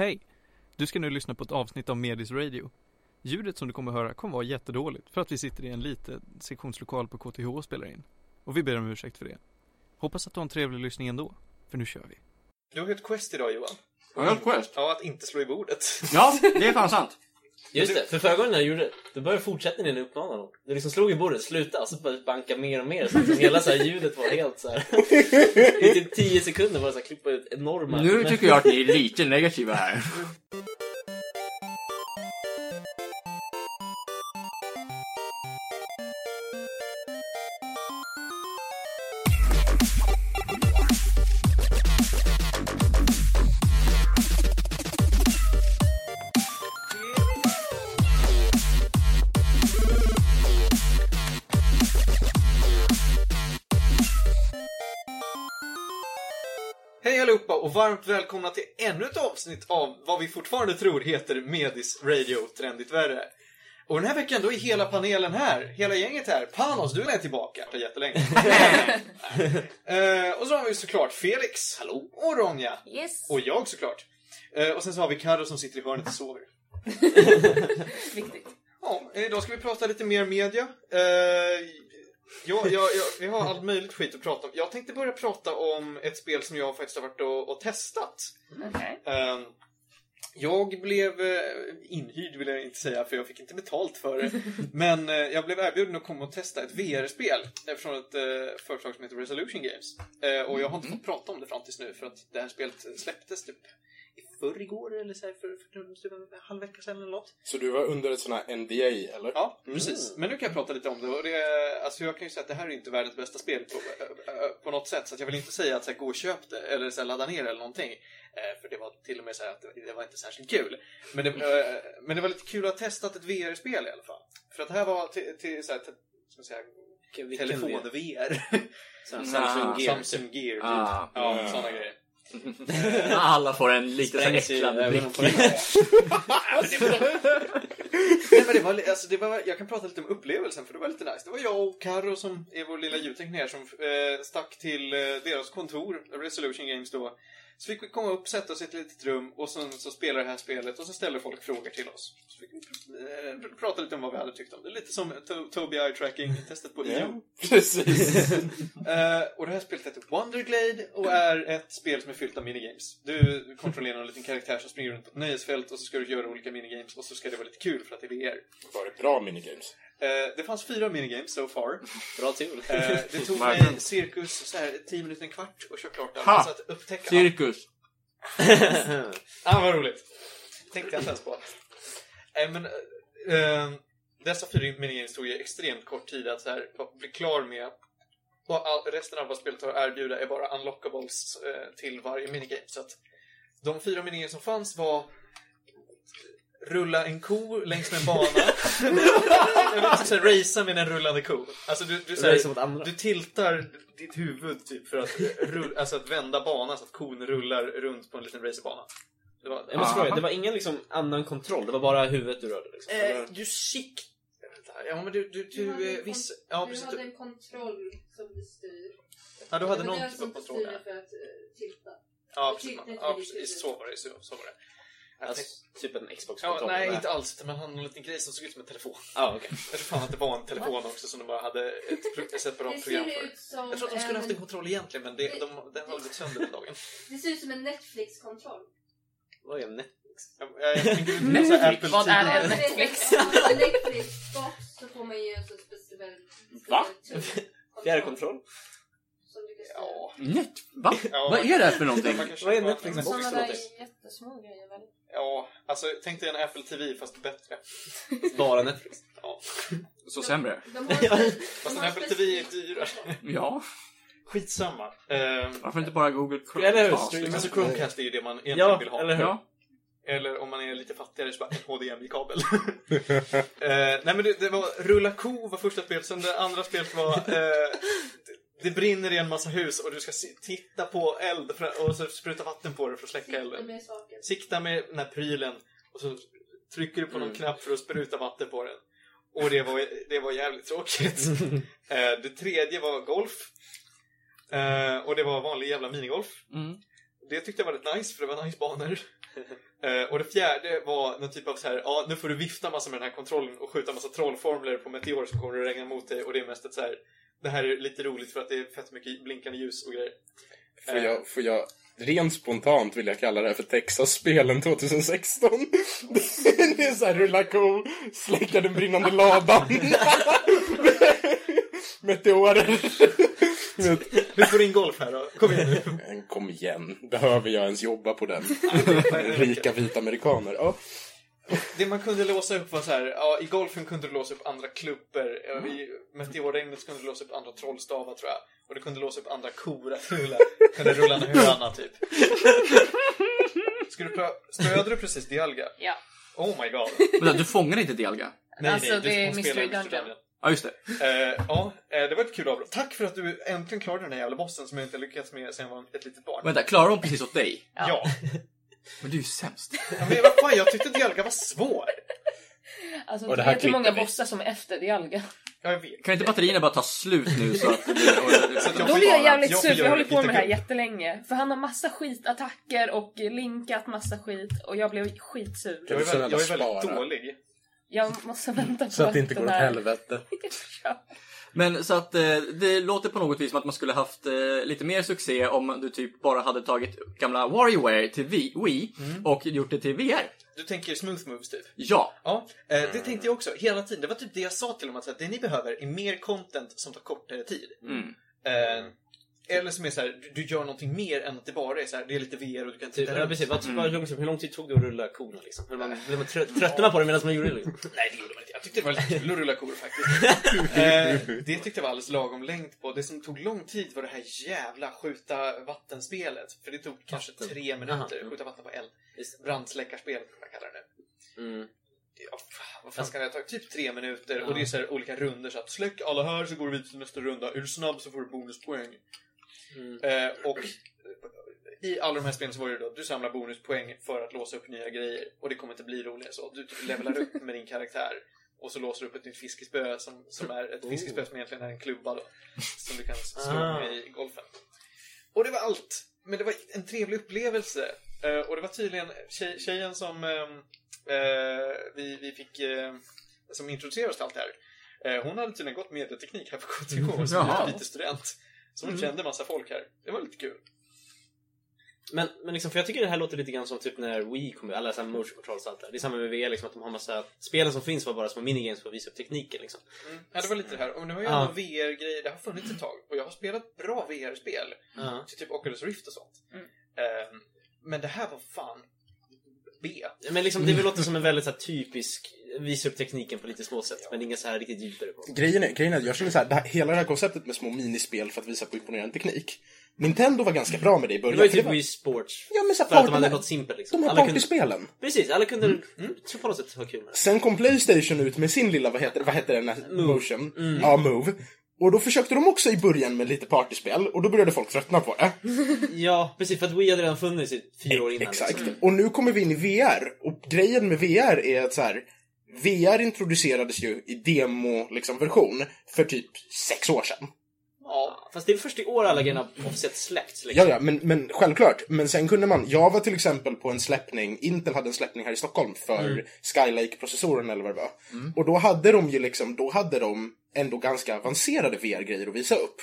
Hej! Du ska nu lyssna på ett avsnitt av Medis Radio. Ljudet som du kommer höra kommer vara jättedåligt för att vi sitter i en liten sektionslokal på KTH och spelar in. Och vi ber om ursäkt för det. Hoppas att du har en trevlig lyssning ändå, för nu kör vi. Du har ju ett quest idag Johan. Har jag ett quest? Ja, att inte slå i bordet. Ja, det är fan sant. Just det, för förra gången jag gjorde det, då började fortsättningen uppmana dem. Du liksom slog i bordet, sluta, och så började det banka mer och mer. Så liksom hela så här ljudet var helt så här. I typ 10 sekunder var det så här klippa ut enorma... Nu tycker jag att ni är lite negativa här. Varmt välkomna till ännu ett avsnitt av vad vi fortfarande tror heter Medis Radio Trendigt Värre. Och den här veckan då är hela panelen här, hela gänget här. Panos, du är tillbaka efter jättelänge. Eh, och så har vi såklart Felix, hallå, och Ronja. Yes. Och jag såklart. Eh, och sen så har vi Carro som sitter i hörnet och sover. Viktigt. Ja, idag ska vi prata lite mer media. Uh, ja, ja, ja, vi har allt möjligt skit att prata om. Jag tänkte börja prata om ett spel som jag faktiskt har varit och, och testat. Okej. Ehm, jag blev eh, inhyrd vill jag inte säga för jag fick inte betalt för det. Men eh, jag blev erbjuden att komma och testa ett VR-spel från ett eh, företag som heter Resolution Games. Och jag har inte fått prata om det fram tills nu för att det här spelet släpptes typ i förrgår eller så här, för, för, för, för en halv vecka sedan eller något. Så du var under ett sånt här NDA, eller? Ja, precis. Men nu kan jag prata lite om det. Och det alltså jag kan ju säga att det här är inte världens bästa spel på, på något sätt. Så att jag vill inte säga att så här, gå och köp det eller så här, ladda ner eller någonting. Eh, För det var till och med så här att det- var inte särskilt kul. Men det, men det var lite kul att ha testat ett VR-spel i alla fall. För att det här var till, till så här, ska man säga, telefon-VR. Samsung Gear. Samsung Gear, typ. Ah. Ja, Ja. sådana grejer. Alla får en lite så äcklande blick. dig. Nej, men det var, li- alltså, det var, jag kan prata lite om upplevelsen för det var lite nice. Det var jag och Karo som är vår lilla ljudtekniker som eh, stack till eh, deras kontor, Resolution Games då. Så fick vi komma upp, sätta oss i ett litet rum och sen så spelar det här spelet och så ställer folk frågor till oss. Så fick vi eh, pr- prata lite om vad vi hade tyckt om det. Lite som to- Tobii Eye Tracking, testet på EU. Precis. Eh, och det här spelet heter Wonderglade och är ett spel som är fyllt av minigames. Du kontrollerar en liten karaktär som springer runt på ett nöjesfält och så ska du göra olika minigames och så ska det vara lite kul för att det är VR. Var det bra minigames? Eh, det fanns fyra minigames so far. Bra tur. Eh, det tog mig cirkus så här, 10 minuter, en kvart att köra klart! Alltså att upptäcka allt. Cirkus. Ah, vad roligt. Tänkte jag inte ens på. Eh, men, eh, dessa fyra minigames tog ju extremt kort tid att så här, bli klar med. Och all, resten av vad spelet har att erbjuda är bara unlockables eh, till varje minigame. Så att de fyra minigames som fanns var rulla en ko längs med en bana. jag vet inte, så här, racea med en rullande ko. Alltså du, du, så här, Racea mot andra. du tiltar ditt huvud typ för att, rull, alltså att vända banan så att kon rullar runt på en liten racerbana. Det var, Jag måste fråga, det var ingen liksom annan kontroll, det var bara huvudet du rörde liksom? Eh, du sikt... Vänta, Ja, men du... Du, Du du, hade eh, en viss... kon- Ja, du precis. hade Du, en kontroll som du styr. ja, du hade någon typ som av kontroll styr där. för att eh, tilta. Ja, precis. Ja, precis. Så var det. Så, så var det. Alltså, typ en xbox Ja, nej, inte alls. Men han hade en liten grej som såg ut som en telefon. Ah, okej. Jag tror fan att det var en telefon också som de bara hade ett, separat Det program ser för. ut som Jag tror att de skulle haft en en... kontroll egentligen, men det, de, den hade gått sönder den dagen. Det ser ut som en Netflix-kontroll. Vad är Netflix? Jag, jag, jag Apple Vad är en Netflix? Har Netflix-box så får man ju en speciell... Va? Fjärrkontroll? Som du kan styra. Ja. Net? Va? Ja, Vad är det här för någonting? Vad är Netflix? Box sådana där jättesmå grejer väl? Ja, alltså tänk dig en Apple TV fast bättre. Bara Netflix? Ja. Så sämre? De har, Fast en Apple TV är dyrare. Ja. Skitsamma. Ehm, Varför inte bara Google Chrome? Eller hur? Ja, alltså Chromecast är ju det man egentligen Ja, vill ha. eller hur? Ja. Eller om man är lite fattigare så bara en HDMI-kabel. eh, nej men det, det var Rulla ko var första spelet, sen det andra spelet var eh, det, brinner i en massa hus och du ska titta på eld för, och så spruta vatten på det för att släcka Sikta elden. med saker. Sikta med den här prylen och så trycker du på någon Mm. knapp för att spruta vatten på den. Och det var, det var jävligt tråkigt. eh, det tredje var golf. Eh, och det var vanlig jävla minigolf. Mm. Det tyckte jag var rätt nice, för det var nice banor. Eh, och det fjärde var någon typ av så här, ja nu får du vifta massa med den här kontrollen och skjuta massa trollformler på meteorer som kommer att regna mot dig och det är mest ett så här. Det här är lite roligt för att det är fett mycket blinkande ljus och grejer. Får jag, får jag rent spontant vill jag kalla det här för Texas-spelen 2016. Det är såhär rulla ko, släcka den brinnande ladan. Meteorer. Du får in golf här då, kom igen nu. Kom igen, behöver jag ens jobba på den? Rika vita amerikaner. Ja. Det man kunde låsa upp var så här, ja i golfen kunde du låsa upp andra klubbor, ja, i meteorregnet kunde du låsa upp andra trollstavar tror jag. Och du kunde låsa upp andra kor att rulla, kunde rulla en höna typ. Ska du stöder du precis Dialga? Ja. Oh my god. Vänta, du fångar inte Dialga? Alltså, du det är Mystery Dungeon. Ja, just det. Eh, ja, eh, det var ett kul avbrott. Tack för att du äntligen klarade den här jävla bossen som jag inte lyckats med sen jag var ett litet barn. Vänta, klarar hon precis åt dig? Ja. Men du är ju sämst. ja men vad fan, jag tyckte Dialga var svår. Alltså, Och det det här är inte många klipper vi. bossar som är efter Dialga. Ja, jag vet. Kan inte batterierna bara ta slut nu så att... Så att jag Då får blir jag jävligt jag får sur för jag göra håller på med det här lite jättelänge. För han har massa skitattacker och linkat massa skit och jag blev skitsur. Jag är väldigt, jag är väldigt spara. dålig. Jag måste vänta på Så att det inte går åt här- helvete. ja. Men så att eh, det låter på något vis som att man skulle haft eh, lite mer succé om du typ bara hade tagit gamla WarioWare till Wii, Wii och gjort det till VR. Du tänker smooth moves typ? Ja. Ja, eh, det tänkte jag också hela tiden. Det var typ det jag sa till dem att det ni behöver är mer content som tar kortare tid. Mm. Eller som är så här, du, du gör någonting mer än att det bara är så här, det är lite VR och du kan Typ, titta ja, runt. precis. Vad, vad, lång, hur lång tid tog det att rulla korna liksom? Hur man, blev man trött, tröttnade man på det medan man gjorde det liksom? Nej, det gjorde man inte. Jag tyckte det var lite kul att rulla kor faktiskt. eh, det tyckte jag var alldeles lagom längd på. Det som tog lång tid var det här jävla skjuta vattenspelet. För det tog kanske tre minuter. Aha. Skjuta vatten på eld. Brandsläckarspel, kan man kalla det nu. Mm. Ja, vad fan ska det ta? Typ tre minuter och det är så här olika runder så att släck alla här så går du vidare till nästa runda. Är du snabb så får du bonuspoäng. Mm. Eh, och i alla de här spelen så var det då du samlar bonuspoäng för att låsa upp nya grejer och det kommer inte bli roligare så. Du typ levlar upp med din karaktär och så låser du upp ett nytt fiskespö som, som är ett fiskespö som egentligen är en klubba då. Som du kan slå Ah. med i golfen. Och det var allt. Men det var en trevlig upplevelse. Eh, och det var tydligen tjej, tjejen som ehm, eh, vi, vi fick eh, som introducerade oss till allt det här. Eh, hon hade tydligen gått medieteknik här på KTH som lite student. Så hon kände massa folk här. Det var lite kul. Men, men liksom, för jag tycker det här låter lite grann som typ när Wii kom alla så här motion controls och allt det där. Det är samma med VR, liksom, att de har massa... Spelen som finns var bara små minigames för att visa upp tekniken liksom. Mm. Ja, det var lite det här. Och det var ju Ja. ändå VR-grejer. Det har funnits ett tag. Och jag har spelat bra VR-spel. Till typ Oculus Rift och sånt. Mm. Ehm, men det här var fan B. Men liksom, det låter som en väldigt så här, typisk visa upp tekniken på lite små sätt. Men inga så här riktigt djupare på. Grejen är, grejen är att jag så här, det här, hela det här konceptet med små minispel för att visa på imponerande teknik. Nintendo var ganska bra med det i Det början. var ju typ var- Wii Sports. Ja, men så För att de hade något simpelt liksom. De här Alla kunde, partyspelen. precis, alla kunde så på något sätt ha kul med det. Sen kom Playstation ut med sin lilla, vad heter, vad heter den här Move. motion? Ja, Move. Och då försökte de också i början med lite partyspel och då började folk tröttna på det. Ja, precis. För att Wii hade redan funnits i fyra år innan. Exakt. Liksom. Och nu kommer vi in i VR. Och grejen med VR är att så här, VR introducerades ju i demo-version liksom, version för typ sex år sedan. Ja, fast det är först i år alla grejerna officiellt släppts. Liksom. Ja, ja, men, men självklart. Men sen kunde man, jag var till exempel på en släppning, Intel hade en släppning här i Stockholm för Skylake-processoren eller vad det var. Och då hade de ju liksom, då hade de ändå ganska avancerade VR-grejer att visa upp.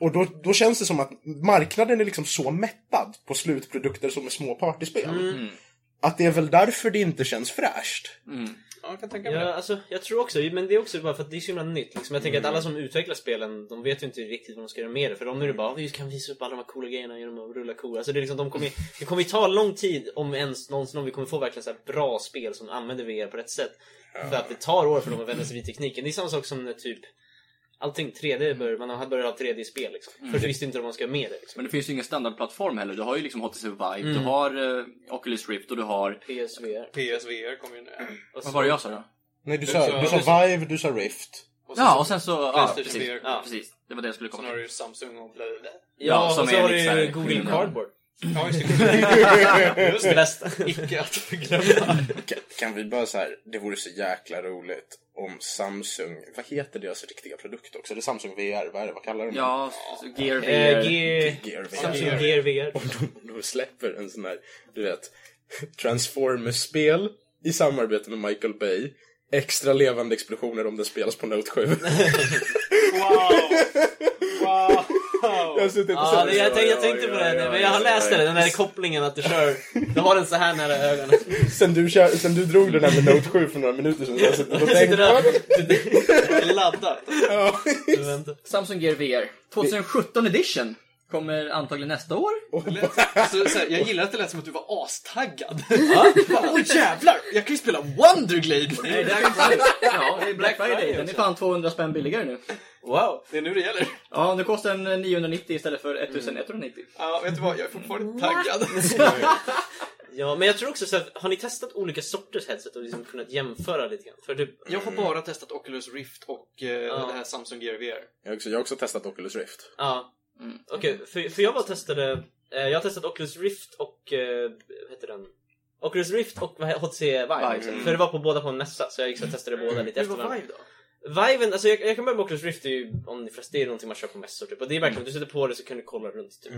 Och då, då känns det som att marknaden är liksom så mättad på slutprodukter som är små partyspel. Att det är väl därför det inte känns fräscht. Ja, jag kan tänka mig Ja, det. alltså, jag tror också, men det är också bara för att det är så himla nytt. Liksom. Jag tänker att alla som utvecklar spelen, de vet ju inte riktigt vad de ska göra med det. För dem är det bara, vi kan visa upp alla de här coola grejerna genom att rulla kor. Alltså, det, är liksom, de kommer, ju- det kommer ju ta lång tid om ens någonsin om vi kommer få verkligen så här bra spel som använder VR på rätt sätt. För att det tar år för dem att vända sig vid tekniken. Det är samma sak som när typ Allting 3D, bör, man har börjat ha 3D-spel liksom. Först visste inte vad man ska med det. Liksom. Men det finns ju ingen standardplattform heller. Du har ju liksom HTC Vive, du har eh, Oculus Rift och du har... PSVR. PSVR kom ju nu. Och Vad var det jag sa då? Nej, du Du sa, sa- du sa Vive, du sa Rift. Och så, Ja, och sen så... Ja, precis. Ja, precis. Det var det jag skulle Sen komma har till. du ju Samsung och bla bla bla. Ja, som och så har du Google. Cardboard. Ja, just det. Just det. Icke att förglömma. Kan, kan vi bara så här, det vore så jäkla roligt om Samsung, vad heter deras riktiga produkt också? Det är Samsung VR, vad är det, vad kallar de det? Ja, så Gear VR. Eh. Gear VR. Samsung Gear VR. Om de, om de släpper en sån här, du vet, Transformers-spel i samarbete med Michael Bay. Extra levande explosioner om det spelas på Note 7. Wow! Jag har suttit och Ja, sett jag, tänkte, jag tänkte på det, men jag har läst det, den där kopplingen att du kör, du har den så här nära ögonen. Sen du, kör, sen du drog den här med Note 7 för några minuter sedan, så jag har suttit och tänkt där, på väntar. Samsung Gear VR. 2017 edition. Kommer antagligen nästa år. Alltså, så här, jag gillar att det lät som att du var astaggad. Åh jävlar! Jag kan ju spela Wonderglade! Nej, det är Ja, det är Black Friday. Den är fan 200 spänn billigare nu. Wow! Det är nu det gäller. Ja, nu kostar den 990 istället för 1190. Ja, vet du vad? Jag är fortfarande taggad. Ja, men jag tror också så att, har ni testat olika sorters headset och liksom kunnat jämföra lite grann? För typ, Jag har bara testat Oculus Rift och eh, det här Samsung Gear VR. Jag har också, jag har också testat Oculus Rift. ja. Okej, för, för jag var testade, eh, jag har testat Oculus Rift och, eh, vad heter den? Oculus Rift och HTC Vive. också. För det var på båda på en mässa, så jag gick och testade båda lite Hur efter var varandra. Vive då? Viven, alltså jag, jag kan börja med Oculus Rift, det är ju, om de flesta, det är någonting man kör på mässor typ. Och det är verkligen, du sätter på det så kan du kolla runt typ.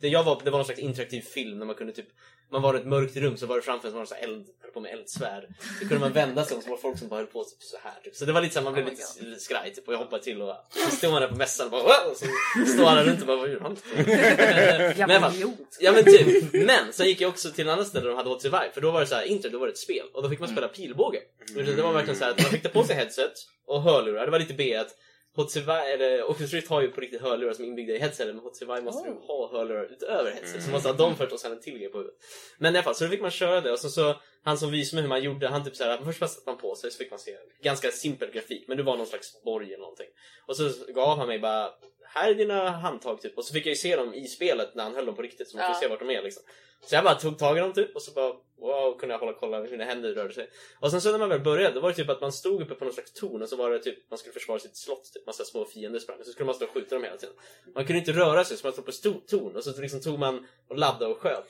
Det jag var det var någon slags interaktiv film när man kunde typ, man var i ett mörkt rum så var det framför en som var så här eld, höll på med eldsvärd. Så kunde man vända sig om så var folk som bara höll på typ så här typ. Så det var lite såhär, man blev lite skraj typ och jag hoppade till och så stod man där på mässan och bara och så stod alla runt och bara vad gör han? Men fall, Ja men typ. Men sen gick jag också till en annan ställe där de hade HTC Vive för då var det så här, internet, då var det ett spel och då fick man spela pilbåge. Det var verkligen så här att man fick ta på sig headset och hörlurar. Det var lite B att HTC eller Oculus Rift har ju på riktigt hörlurar som är inbyggda i headsetet men HTC Vive måste du ha hörlurar utöver headset så måste ha dem först och sen en till grej på huvudet. Men i alla fall, så då fick man köra det och så, så han som visade mig hur man gjorde, han typ såhär, först satte man på sig så fick man se ganska simpel grafik men det var någon slags borg eller någonting. Och så gav han mig bara här är dina handtag typ och så fick jag ju se dem i spelet när han höll dem på riktigt så man får Ja. se vart de är liksom. Så jag bara tog tag i dem typ och så bara wow kunde jag hålla kolla hur mina händer rörde sig. Och sen så när man väl började då var det typ att man stod uppe på någon slags torn och så var det typ man skulle försvara sitt slott typ massa små fiender sprang och så skulle man stå och skjuta dem hela tiden. Man kunde inte röra sig så man stod på stor torn och så liksom tog man och laddade och sköt.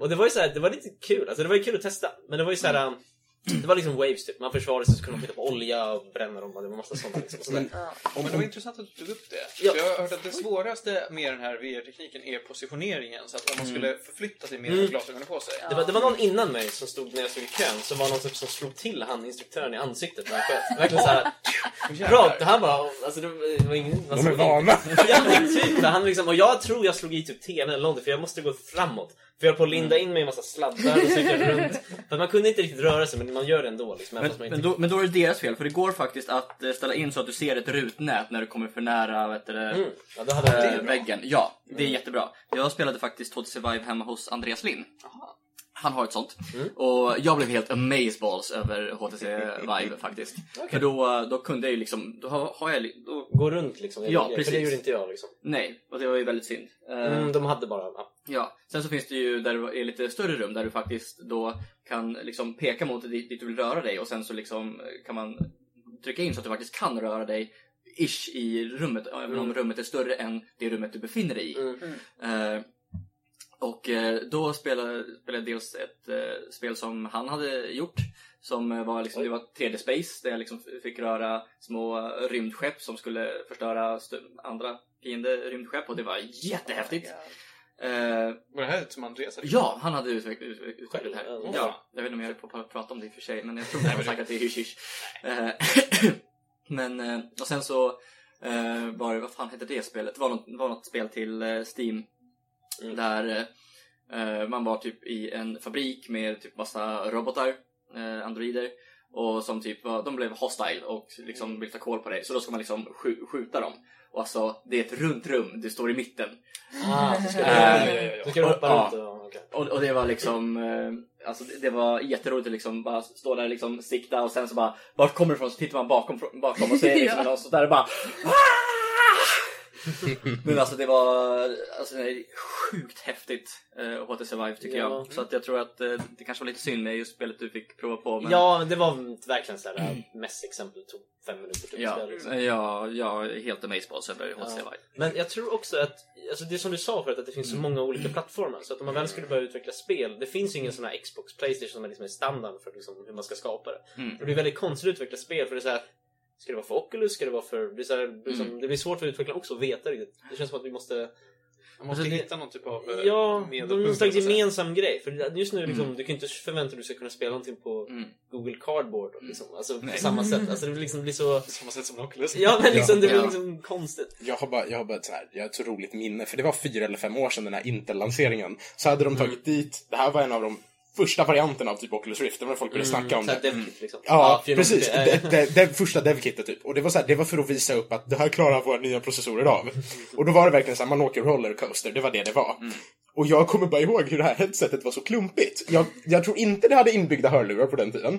Och det var ju så här, det var lite kul, alltså det var ju kul att testa. Men det var ju så här. um, det var liksom waves typ, man försvarade sig så kunde man skjuta på olja och bränna dem och det var massa sånt liksom. Och sådär. Ja, men det var intressant att du tog upp det. Ja. För jag har hört att det svåraste med den här VR-tekniken är positioneringen. Så att om man skulle förflytta sig mer med glasögonen på sig. Det var, det var någon innan mig som stod när jag stod i kön som var någon typ som slog till han instruktören i ansiktet när han sköt. Verkligen såhär rakt han bara, alltså det var, det var ingen... man De är vana. Ja men typ, han liksom, och jag tror jag slog i typ TVn eller någonting för jag måste gå framåt. För jag höll på att linda in mig i en massa sladdar och cykla runt. För att man kunde inte riktigt röra sig men man gör det ändå liksom. Men, men, inte... då, men då är det deras fel, för det går faktiskt att eh, ställa in så att du ser ett rutnät när du kommer för nära vet du, det, Mm. Ja, då hade det. väggen. Ja, det är jättebra. Jag spelade faktiskt HTC Vive hemma hos Andreas Lind. Han har ett sånt. Och jag blev helt amazeballs över HTC Vive faktiskt. För då, då kunde jag ju liksom, då har, har jag, då, Gå runt liksom. Ja, För precis. det gjorde inte jag liksom. nej, och det var ju väldigt synd. Eh, Mm, de hade bara... Ja. Ja, sen så finns det ju där det är lite större rum där du faktiskt då kan liksom peka mot dit, dit du vill röra dig och sen så liksom kan man trycka in så att du faktiskt kan röra dig ish i rummet, även om rummet är större än det rummet du befinner dig i. Eh, och eh, då spelade, spelade jag dels ett eh, spel som han hade gjort som eh, var liksom, det var 3D Space där jag liksom fick röra små rymdskepp som skulle förstöra st- andra fiende rymdskepp och det var jättehäftigt. Eh, Var det här som Andreas hade Ja, han hade utvecklat, ut- utvecklat det här. Ja, jag vet inte om jag får pra- prata om det i och för sig, men jag tror han har sagt att det är hysch hysch. Eh, Men, eh, och sen så var det, vad fan hette det spelet? Det var något, var något spel till eh, Steam där eh, man var typ i en fabrik med typ massa robotar, eh, androider och som typ var, de blev hostile och liksom vill ta koll på dig så då ska man liksom skj- skjuta dem. Och alltså, det är ett runt rum, du står i mitten. Ah, så ska du, så ska du hoppa ja. runt och... Och, och det var liksom, eh, alltså det, det var jätteroligt att liksom bara stå där liksom sikta och sen så bara, vart kommer det ifrån? Så tittar man bakom, bakom och så är det liksom någon så där och bara Men alltså det var alltså, det är sjukt häftigt eh, HTC Vive tycker Ja. jag. Så att jag tror att eh, det kanske var lite synd med just spelet du fick prova på. Men... Ja, det var verkligen såhär, mm. exempel tog fem minuter typ. Ja, liksom. ja, jag är helt amazeballs över HTC Vive. Men jag tror också att, alltså det som du sa förut, att det finns så många olika plattformar. Så att om man väl skulle börja utveckla spel, det finns ju ingen sån här Xbox, Playstation som är liksom är standard för liksom hur man ska skapa det. Mm. Och det är väldigt konstigt att utveckla spel för det är så här. Ska det vara för Oculus? Ska det vara för... Det, är så här, det, är som, det blir svårt för utvecklarna också att veta riktigt. Det känns som att vi måste Man måste Alltså, hitta någon typ av eh, Ja, någon slags gemensam grej. För just nu liksom, Mm. du kan ju inte förvänta dig att du ska kunna spela någonting på Mm. Google Cardboard. Liksom. Alltså på samma sätt. Alltså det blir liksom blir så... Samma sätt som Oculus. Ja men liksom, det blir Ja. liksom konstigt. Jag har bara, jag har bara så här, jag har ett så roligt minne, för det var fyra eller fem år sedan den här Intel-lanseringen. Så hade de tagit dit, det här var en av de första varianterna av typ Oculus Rift, det var när folk började snacka om det. liksom. Ja, 480p. precis. Det första devkitet typ. Och det var så här, det var för att visa upp att det här klarar våra nya processorer av. Och då var det verkligen så här, man åker rollercoaster, det var det det var. Och jag kommer bara ihåg hur det här headsetet var så klumpigt. Jag, jag tror inte det hade inbyggda hörlurar på den tiden.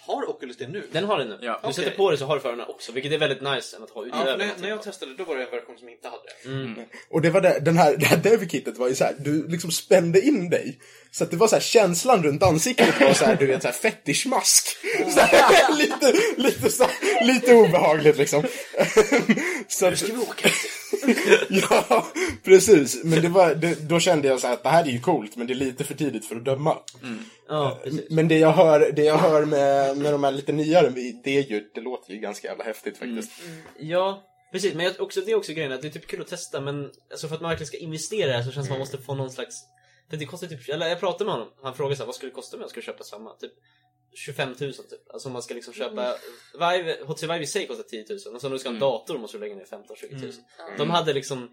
Har Oculus det nu? Den har den nu. Ja. Du sätter Okej. på det så har du förarna också, vilket är väldigt nice än att ha Ja, när, när jag testade då var det en version som inte hade det. Och det var det, den här, det här devkitet var ju så här, du liksom spände in dig. Så att det var så här, känslan runt ansiktet var så här, du vet, så här fetischmask. Så här, lite, lite, så här, lite obehagligt liksom. så att, Ska vi åka? ja, precis. Men det var, det, då kände jag så här att det här är ju coolt, men det är lite för tidigt för att döma. Ja, precis. Men det jag hör, det jag hör med, med de här lite nyare, det är ju, det låter ju ganska jävla häftigt faktiskt. Ja, precis. Men jag, också, det är också grejen att det är typ kul att testa men alltså för att man verkligen ska investera så känns det som man måste få någon slags... För det kostar typ... Eller jag pratade med honom. Han frågade så här, vad skulle det kosta om jag skulle köpa samma? Typ 25 000 typ. Alltså man ska liksom köpa... Vive, HTC Vive i sig kostar 10 000. Och så om du ska ha en dator måste du lägga ner 15-20 000. De hade liksom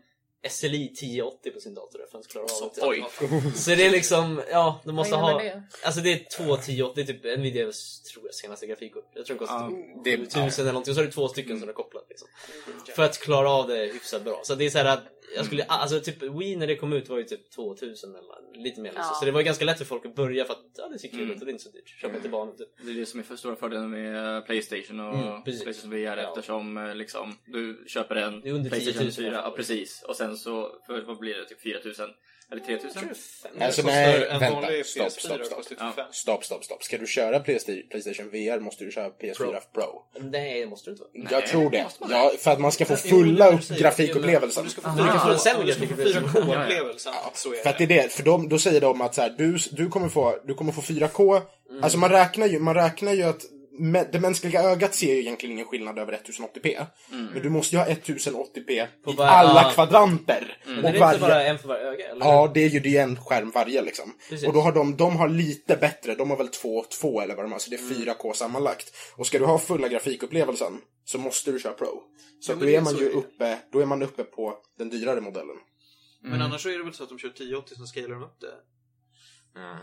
SLI 1080 på sin dator för att klara av det. Oj. Så det är liksom, ja, de måste ha... det? Alltså det är två 1080, det är typ Nvidias tror jag, senaste grafikkort. Jag tror det kostar Ja, typ det- 1000 eller någonting, och så är det två stycken som är kopplat liksom. För att klara av det hyfsat bra. Så det är så här att jag skulle, alltså typ Wii när det kom ut var ju typ 2000 eller lite mer. Ja. Så det var ju ganska lätt för folk att börja för att ja, det ser kul ut och det är inte så dyrt. Köpa till barnen typ. Det är det som är för stora fördelen med eh, Playstation och Mm, precis. Playstation VR Ja. eftersom eh, liksom, du köper en Det är under 10 000 Playstation 4, i alla ja precis. Och sen så, för, vad blir det? Typ 4000? Eller 3000? Alltså, nej, en vänta. vanlig Stopp, PS4 stopp, stopp. Ja. 25. Stopp, stopp, stopp. Ska du köra Playsta- Playstation VR måste du köra PS4 Pro. Nej, det måste du inte. Jag tror det. Ja, för att man ska få fulla upp grafikupplevelsen. Du ska få Aha. 4K, Du kan få en sämre om du ska få grafikupplevelse. 4K-upplevelsen så är För att det är det, för de, då säger de att så här, du, du, kommer få, du kommer få 4K. Alltså man räknar ju, man räknar ju att det mänskliga ögat ser ju egentligen ingen skillnad över 1080p. Men du måste ju ha 1080p På i var- alla ja. kvadranter. Men Och är det varje, inte bara en för varje öga? Eller? Ja, det är ju det är en skärm varje liksom. Precis. Och då har de, de har lite bättre, de har väl 2 2 eller vad de har, så det är 4K sammanlagt. Och ska du ha fulla grafikupplevelsen så måste du köra Pro. Så Ja, men då är man så ju är uppe, då är man uppe på den dyrare modellen. Men annars så är det väl så att de kör 1080 som scalar de upp det.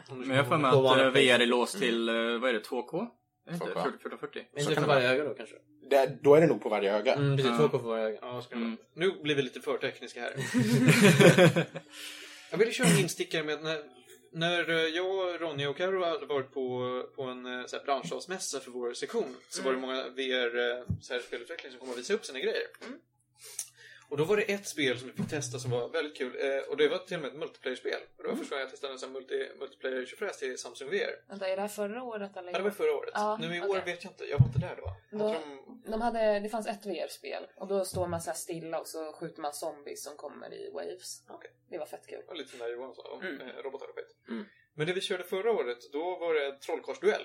Du Men jag mig På att VR är låst till, eh, vad är det, 2K? Är det inte? 2K. 40, 40, 40. Men Så inte kan för varje öga då kanske? Det, då är det nog på varje öga. Mm, precis. Ja. Två för varje öga. Ja, ska Mm. Nu blir vi lite för tekniska här. jag ville köra en instickare med när, när eh, jag, Ronny och Karo hade varit på, på en eh, så här, branschavsmässa för vår sektion så var det många VR-spelutvecklare som kom och visade upp sina grejer. Och då var det ett spel som vi fick testa som var väldigt kul eh, och det var till och med ett multiplayer-spel. Och det var första gången jag testade en sån multi, multiplayer tjofräs till Samsung VR. Vänta, är det här förra året eller? Ja, det var förra året. Ja, nu i okej. år vet jag inte, jag var inte där då. Då- de, De hade, det fanns ett VR-spel och då står man så här stilla och så skjuter man zombies som kommer i waves. Okej. Det var fett kul. Ja, lite som när Johan sa om Mm. eh, robotar och skit. Mm. Men det vi körde förra året, då var det trollkarlsduell.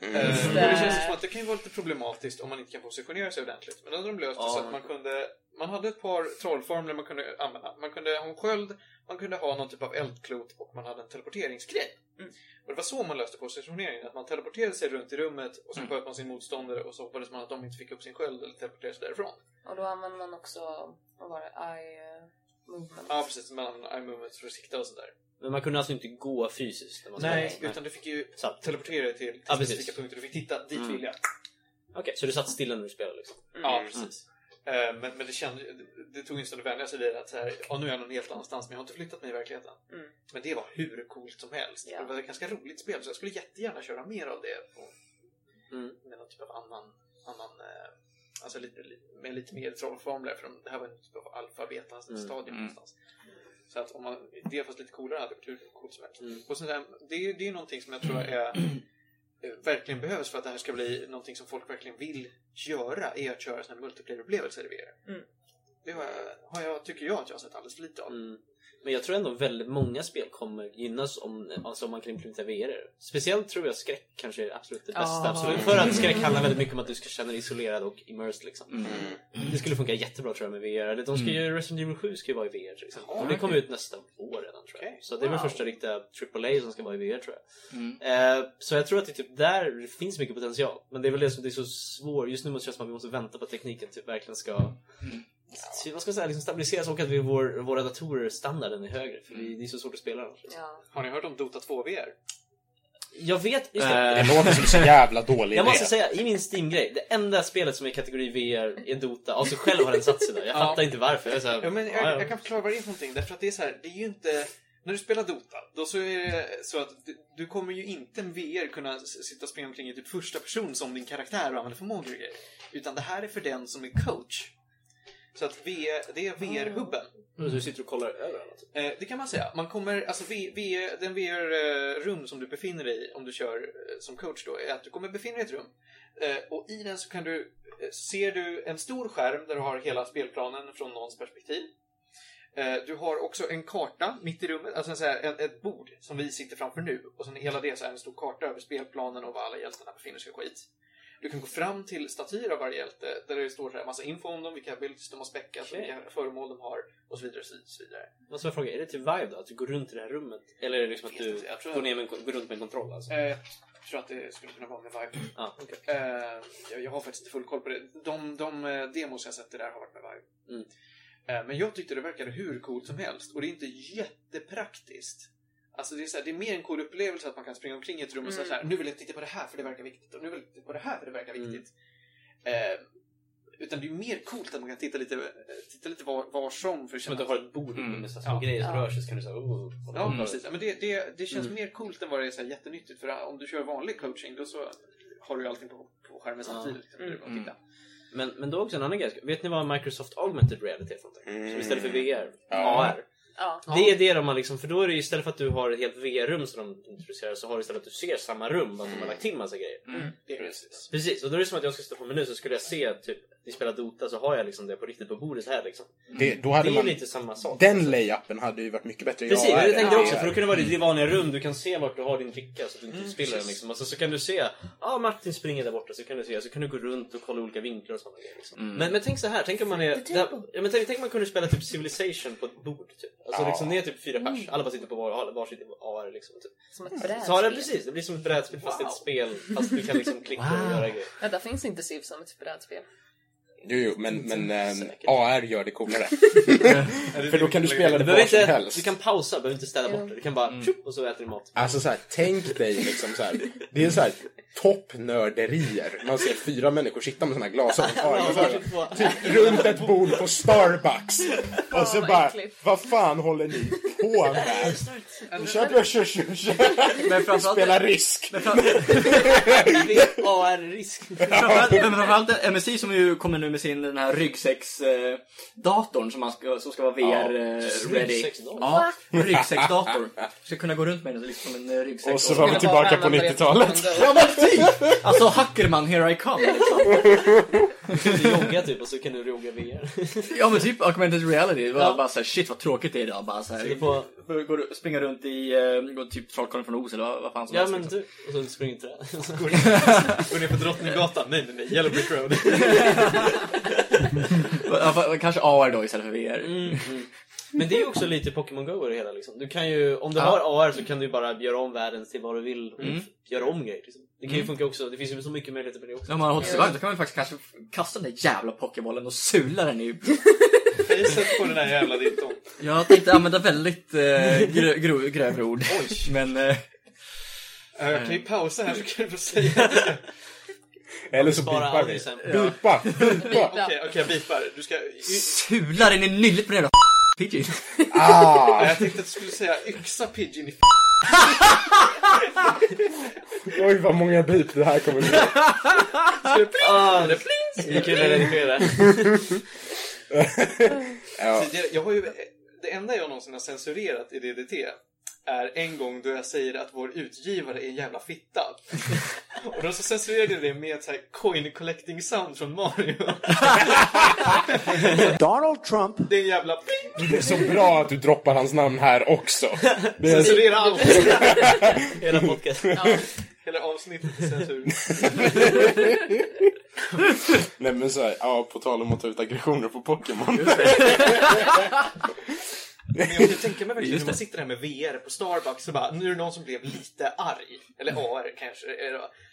Mm. Och det. det känns som att det kan ju vara lite problematiskt om man inte kan positionera sig ordentligt. Men då hade de löst det Ja, så att man kunde... Man hade ett par trollformler man kunde använda. Man kunde ha en sköld, man kunde ha någon typ av eldklot och man hade en teleporteringsgrej. Mm. Och det var så man löste positioneringen. Att man teleporterade sig runt i rummet och så Mm. sköt man sin motståndare och så hoppades man att de inte fick upp sin sköld eller teleporterade sig därifrån. Och då använder man också, vad var det, eye eh, movement. Ja, precis. Man använde eye movements för att sikta och sådär. Men man kunde alltså inte gå fysiskt? När man Nej, spelade? utan du fick ju Satt. teleportera dig till, till Ja, precis. specifika punkter. Du fick titta dit Mm. vill jag. Okej, så du satt stilla när du spelade liksom? Ja, precis. Eh, Men, men det, kände, det, det tog en stund att vänja sig vid att så här, ja, nu är jag någon helt annanstans men jag har inte flyttat mig i verkligheten. Mm. Men det var hur coolt som helst. Ja. Det var ett ganska roligt spel så jag skulle jättegärna köra mer av det. På, Mm. Med någon typ av annan, annan eh, alltså lite, lite, med lite mer trollformler för de, det här var en typ av alfabeta Mm. stadium Mm. någonstans. Så att om man, det fast lite coolare hade varit hur coolt som helst. Mm. Och sånt där, det, är- det är någonting som jag tror är eh, verkligen behövs för att det här ska bli någonting som folk verkligen vill göra, är att köra här multiplayer-upplevelser i VR. Mm. Det har jag, har jag, tycker jag att jag har sett alldeles för lite av. Mm. Men jag tror ändå väldigt många spel kommer gynnas om, alltså om man kan implementera VR. Speciellt tror jag skräck kanske är absolut det bästa. Absolut. För att skräck handlar väldigt mycket om att du ska känna dig isolerad och immersed liksom. Mm. Det skulle funka jättebra tror jag med VR. De ska ju, Resident Evil 7 ska ju vara i VR till exempel. och det kommer ut nästa år redan tror jag. Okej. Så det är väl Wow. första riktiga AAA som ska vara i VR tror jag. Mm. Eh, så jag tror att det typ där finns mycket potential. Men det är väl det som det är så svårt. Just nu måste det kännas som att vi måste vänta på att tekniken typ verkligen ska så vad ska jag säga, liksom stabiliseras och att vi, vår, våra datorer standarden är högre. För vi, det är så svårt att spela dem. Ja. Har ni hört om Dota 2 VR? Jag vet, just det. Det Eh, låter som så jävla dålig Jag idé. måste säga, i min Steam-grej, det enda spelet som är i kategori VR är Dota. Alltså själv har den satt sig där. Jag Ja. fattar inte varför. Jag är så här, Ja, men jag, ja, ja. jag kan förklara vad det är för någonting. Därför att det är så här, det är ju inte... När du spelar Dota, då så är det så att du, du kommer ju inte med VR kunna s- sitta och springa omkring i typ första person som din karaktär och använda förmågor och grejer. Utan det här är för den som är coach. Så att VR, det är VR-hubben. Så du sitter och kollar över alla. typ. Eh, det kan man säga. Man kommer, alltså v, v, den VR-rum som du befinner dig i om du kör eh, som coach då, är att du kommer befinna dig i ett rum. Eh, och i den så kan du, eh, ser du en stor skärm där du har hela spelplanen från någons perspektiv. Eh, du har också en karta mitt i rummet, alltså en, en, ett bord som vi sitter framför nu. Och sen hela det så är en stor karta över spelplanen och var alla hjältarna befinner sig och skit. Du kan gå fram till statyer av varje hjälte där det står så här massa info om dem, vilka abilities de har späckat, Okej. vilka föremål de har och så vidare. Och så vidare. Måste jag fråga, är det till Vive då? Att du går runt i det här rummet? Eller är det liksom att Jag du jag går, ner med en, går runt med en kontroll alltså? Eh, jag tror att det skulle kunna vara med Vive. Ja, okej. Eh, jag, jag har faktiskt inte full koll på det. De, de eh, demos jag sett det där har varit med Vive. Mm. Eh, men jag tyckte det verkade hur coolt som helst. Och det är inte jättepraktiskt. Alltså det är, så här, det är mer en cool upplevelse att man kan springa omkring i ett rum och säga Mm. så här, nu vill jag titta på det här för det verkar viktigt. Och nu vill jag titta på det här för det verkar Mm. viktigt. Eh, utan det är mer coolt att man kan titta lite, eh, titta lite var, var som för att känna du har ett bord Mm. med så här små Ja. grejer som Ja. rör sig så kan du säga oh, Ja, precis. Ja, Men det, det, det känns Mm. mer coolt än vad det är så här jättenyttigt. För om du kör vanlig coaching, då så har du ju allting på, på skärmen samtidigt. Liksom, när du Mm. tittar. Men, men då också en annan grej. Vet ni vad Microsoft Augmented Reality är för någonting? Mm. Som istället för VR, Ja. AR. Ja. Det är det de har liksom, för då är det istället för att du har ett helt VR-rum som de introducerar så har du istället att du ser samma rum fast de har lagt till massa grejer. Det är precis. Precis, och då är det som att jag ska stå på menu så skulle jag se typ, vi spelar Dota så har jag liksom det på riktigt på bordet här liksom. Det, då hade det är man, lite samma sak. den layupen hade ju varit mycket bättre Precis, tänkte jag än också. För då kan det vara i vanliga rum, du kan se vart du har din bricka så att du inte Mm, spiller den liksom. Och så, så kan du se, ja ah, Martin springer där borta, så kan du se, så kan du gå runt och kolla olika vinklar och sådana grejer. Liksom. Mm. Men, men tänk så här, tänk om man är... Där, ja, men tänk, tänk om man kunde spela typ Civilization på ett bord typ. Alltså Ja. liksom, det är typ fyra pers, alla bara sitter på var, varsitt AR liksom. Typ. Som ett brädspel. Så det precis, det blir som ett brädspel fast Wow. ett spel. Fast du kan liksom klicka och Wow. göra grejer. Vänta, finns inte Civ som ett brädspel? Jo, jo, men, men ehm, Säkert. AR gör det coolare. För då kan du spela Du det var som inte, helst. du kan pausa, behöver inte ställa bort det. Du kan bara tjup, och så äter du mat. Alltså så här, tänk dig liksom så här. Det är så här toppnörderier. Man ser fyra människor sitta med såna här glasögon. Ja, så här, typ runt ett bord på Starbucks. Och så vad bara, vad fan håller ni på med? Nu kör, kör, kör. Men framförallt, Spela risk. men fram, AR-risk. men framförallt MSI som ju kommer nu med sin den här ryggsäcksdatorn eh, datorn som, man ska, som ska vara VR eh, ready. Ryggsäcksdator? Ja, ryggsäcksdator. Ska kunna gå runt med den liksom en eh, ryggsäck. Och så var vi tillbaka på 90-talet. Ja men typ! Alltså Hackerman, here I come liksom. Du joggar typ och så kan du jogga VR. Ja men typ augmented reality. Det var Ja. bara såhär, shit vad tråkigt det är idag. Bara såhär, Så du får- Går- går, springa runt i, uh, går typ Trollkarlen från Oz eller vad, vad fan som Ja helst. men liksom. du, och så springer inte det. Går ner på Drottninggatan? Nej, nej, nej. Yellow Brick Road. Ja, Kanske AR då istället för VR. Mm, mm. Men det är ju också lite Pokémon Go i det hela liksom. Du kan ju, om du Ja. har AR så kan du ju bara göra om världen till vad du vill. och Mm. Göra om grejer liksom. Det kan ju funka också, det finns ju så mycket möjligheter med det också. Om man har varm så kan man faktiskt kanske kasta den där jävla pokébollen och sula den i... Sett på den här jävla ditton. Jag tänkte använda väldigt uh, grö, grö, grövre ord. Men... eh, Eh, Jag kan ju pausa här så kan du få säga ska... Eller så bipar vi. Bipa, bipa. Okej, okej, jag bipar. Du ska... Sula den i nyllet på den jävla Pidgey. Ah! Ja, Jag tänkte att du skulle säga yxa pigeon i Oj, vad många bip det här kommer bli. Ah, det redigera. Ja. Så det- Jag har ju... Det enda jag någonsin har censurerat i DDT är en gång då jag säger att vår utgivare är en jävla fitta. Och de så censurerade det med ett så här coin collecting sound från Mario. Donald Trump Det är en jävla pling! Det är så bra att du droppar hans namn här också. Är, Censurera allt! Hela podcasten. Hela avsnittet är censur. nej men så här, ja, på tal om att ta ut aggressioner på Pokémon. Men jag kan tänka mig verkligen när man sitter där med VR på Starbucks så bara, nu är det någon som blev lite arg. Eller AR kanske.